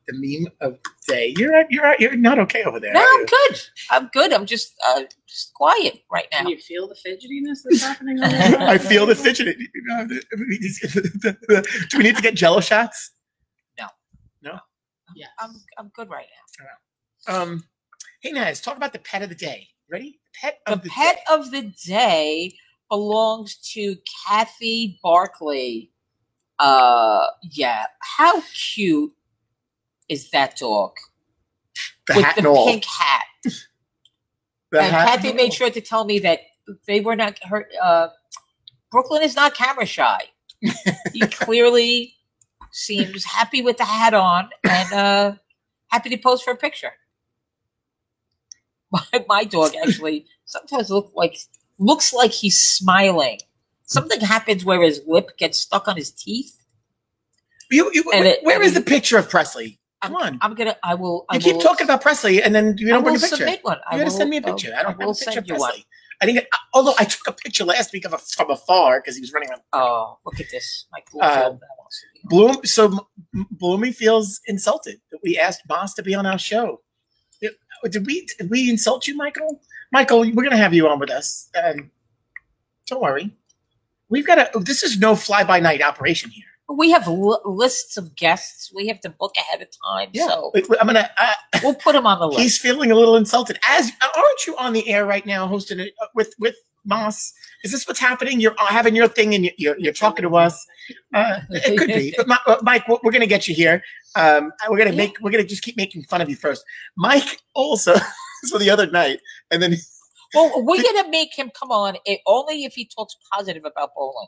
the meme of day. You're you're you're not okay over there. No, I'm good. I'm good. I'm just uh, just quiet right now. Can you feel the fidgetiness that's happening over there? I feel the fidget. Do we need to get Jello shots? Yes. I'm I'm good right now. Um, hey, Naz, talk about the pet of the day. Ready? Pet The the pet day. of the day belongs to Kathy Barkley. Uh, yeah. How cute is that dog the with the all. pink hat? The and hat Kathy and made sure to tell me that they were not her. Uh, Brooklyn is not camera shy. he clearly seems happy with the hat on and uh, happy to pose for a picture. My, my dog actually sometimes look like looks like he's smiling. Something happens where his lip gets stuck on his teeth. You, you, and it- where and the picture of Presley? Come on. I'm gonna. I will. I You keep will- talking about Presley, and then you I don't bring a picture. submit one. I You gotta will- send me a I'll- picture. I don't have a picture of you one. Presley. I didn't. Get, although I took a picture last week of a, from afar because he was running on Oh, look at this! Cool Uh, film that wants to be. Bloom. So Bloomy feels insulted that we asked Moss to be on our show. It- did we did we insult you, Michael? Michael, we're gonna have you on with us. Um, don't worry. We've got a. This is no fly by night operation here. We have li- lists of guests. We have to book ahead of time. So Wait, wait, I'm gonna. Uh, we'll put him on the list. he's feeling a little insulted. As aren't you on the air right now, hosting it uh, with with Moss? Is this what's happening? You're uh, having your thing and you're you're, you're talking to us. Uh, it could be, but Mi- uh, Mike, we're, we're gonna get you here. Um, we're gonna make we're gonna just keep making fun of you first. Mike also. so the other night, and then well, we're gonna make him come on only if he talks positive about bowling.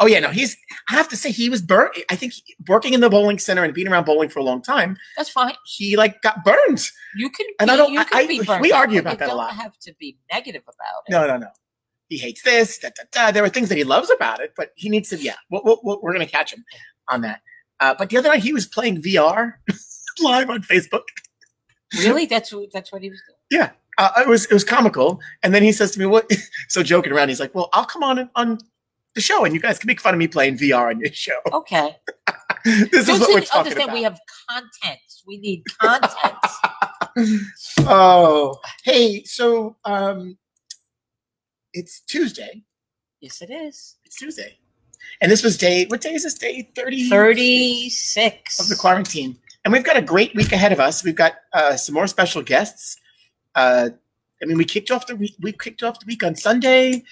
Oh yeah, no, he's. I have to say, he was burnt. I think he- working in the bowling center and being around bowling for a long time, That's fine. he like got burned. You can. And be, I don't- You I- can I- be we burnt argue about that a lot. Don't have to be negative about it. No, no, no. He hates this. Da, da, da. There are things that he loves about it, but he needs to. Yeah, we'll, we'll, we'll- we're gonna catch him on that. Uh, but the other night he was playing VR live on Facebook. Really, that's what that's what he was doing. Yeah. Uh, it was it was comical, and then he says to me, "What?" so joking around, he's like, "Well, I'll come on on the show, and you guys can make fun of me playing VR on your show." Okay. this is Don't what we're talking understand? about. We have content. We need content. oh, hey, so um, it's Tuesday. yes, it is. It's Tuesday, and this was day. What day is this? Day thirty. Thirty-six of the quarantine, and we've got a great week ahead of us. We've got uh, some more special guests. Uh, I mean, we kicked off the week. We kicked off the week on Sunday.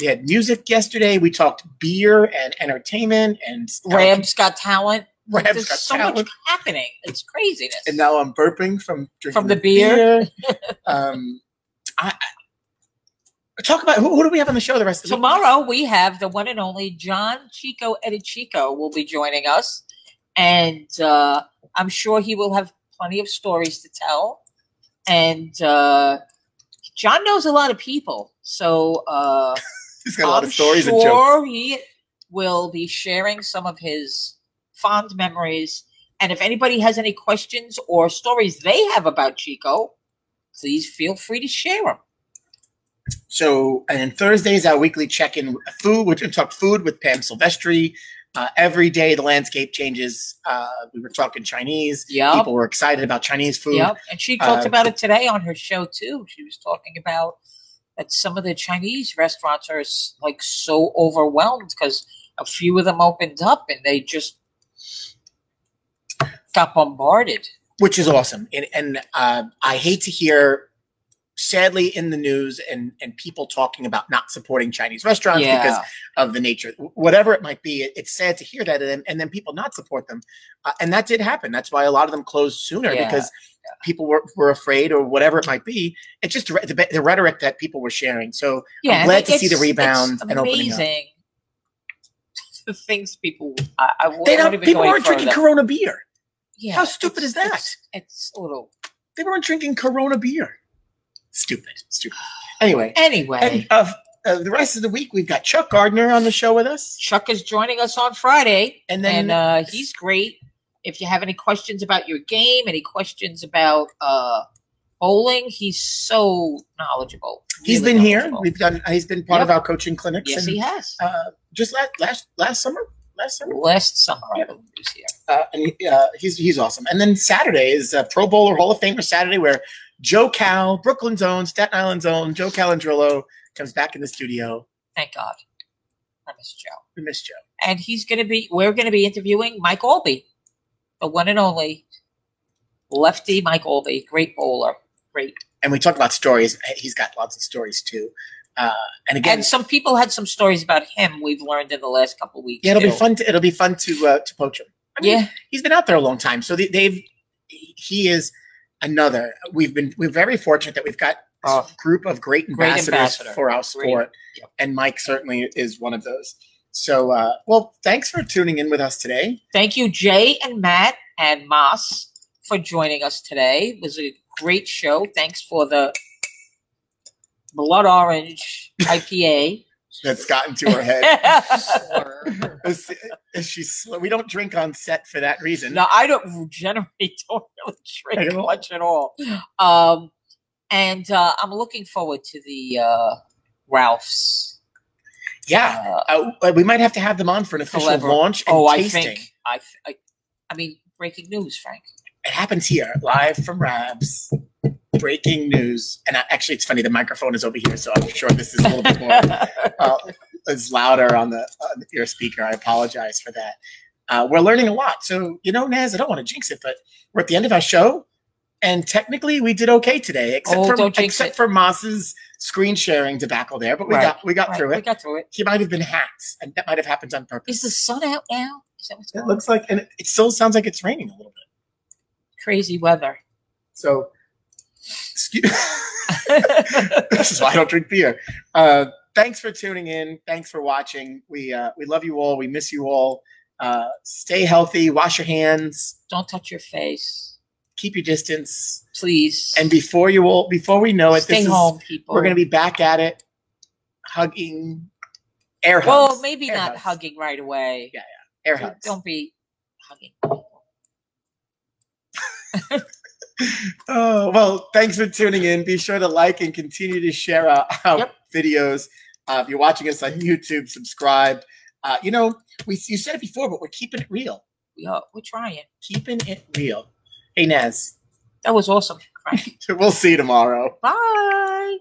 We had music yesterday. We talked beer and entertainment and Rams got talent. Rams There's got so talent. much happening. It's craziness. And now I'm burping from drinking From the beer. um, I, I talk about who, who do we have on the show the rest of the week? Tomorrow we have the one and only John Chico Edichico will be joining us, and uh, I'm sure he will have plenty of stories to tell. And uh, John knows a lot of people, so uh, He's got a lot I'm of stories and jokes. sure he will be sharing some of his fond memories. And if anybody has any questions or stories they have about Chico, please feel free to share them. So, and Thursdays our weekly check-in with food. We're going to talk food with Pam Silvestri. Uh, every day the landscape changes. Uh, we were talking Chinese. Yep. People were excited about Chinese food. Yep. And she talked Uh, about it today on her show too. She was talking about that some of the Chinese restaurants are like so overwhelmed because a few of them opened up and they just got bombarded. which is awesome. And, and uh, I hate to hear, sadly, in the news and and people talking about not supporting Chinese restaurants because of the nature, whatever it might be. It, it's sad to hear that, and, and then people not support them, uh, and that did happen. That's why a lot of them closed sooner Yeah. because people were, were afraid or whatever it might be. It's just the, the, the rhetoric that people were sharing. So Yeah, and glad to see the rebound it's and opening up. amazing. The things people, I, I they don't, people weren't drinking. Corona beer. Yeah, How stupid is that? It's, it's a little. They weren't drinking Corona beer. Stupid, stupid. Anyway, Anyway, And uh, uh, the rest of the week, we've got Chuck Gardner on the show with us, Chuck is joining us on Friday. and then and uh, he's great. If you have any questions about your game, any questions about uh, bowling, he's so knowledgeable. He's been here. We've done. He's been part of our coaching clinics. Yes, and, he has. uh, just last last last summer. Last summer, Last summer, I believe he was here. uh, and he, uh, he's he's awesome. And then Saturday is uh, Pro Bowler Hall of Famer Saturday, where Joe Cal, Brooklyn's own, Staten Island's own, Joe Calandrillo comes back in the studio. Thank God. I miss Joe. We miss Joe. And he's going to be, we're going to be interviewing Mike Aulby, the one and only lefty Mike Aulby, great bowler. Great. And we talk about stories. He's got lots of stories too. Uh, and again, And some people had some stories about him we've learned in the last couple of weeks. yeah, it'll be fun. To, it'll be fun to uh, to poach him. I mean, Yeah. he's been out there a long time, so they, they've he is another. We've been we're very fortunate that we've got a Oh. group of great Great ambassadors ambassador. for our sport, Yep. and Mike certainly is one of those. So, uh, well, thanks for tuning in with us today. Thank you, Jay and Matt and Moss, for joining us today. It was a great show. Thanks for the blood orange IPA. That's gotten to her head. As she's, we don't drink on set for that reason. no, I don't generally don't really drink know. much at all. Um, and uh, I'm looking forward to the uh, Ralph's. Yeah, Uh, uh, we might have to have them on for an official launch and oh, I think I, I, I mean, breaking news, Frank. It happens here, live from Rabs. Breaking news, and I, actually, it's funny. The microphone is over here, so I'm sure this is a little bit more uh, is louder on the, on your speaker. I apologize for that. Uh, we're learning a lot. So, you know, Naz, I don't want to jinx it, but we're at the end of our show. And technically we did okay today, except Oh, for except it. for Moss's screen sharing debacle there. But we Right. got we got Right, through it. We got through it. He might have been hacked, and that might have happened on purpose. Is the sun out now? Is that what's it going on? looks like and it, it still sounds like it's raining a little bit. Crazy weather. So excuse this is why I don't drink beer. Uh, thanks for tuning in. Thanks for watching. We uh, we love you all. We miss you all. Uh, stay healthy. Wash your hands. Don't touch your face, Keep your distance. please. And before you all, before we know it, stay this home, is people. we're going to be back at it, hugging, air hugs. Well, maybe Air not hugs. hugging right away. Yeah, yeah. air hugs. Don't be hugging. Oh well, thanks for tuning in. Be sure to like and continue to share our, our Yep. videos. Uh, if you're watching us on YouTube, subscribe. Uh, you know, we you said it before, but we're keeping it real. We are, we're trying. Keeping it real. Hey Naz, That was awesome. We'll see you tomorrow. Bye.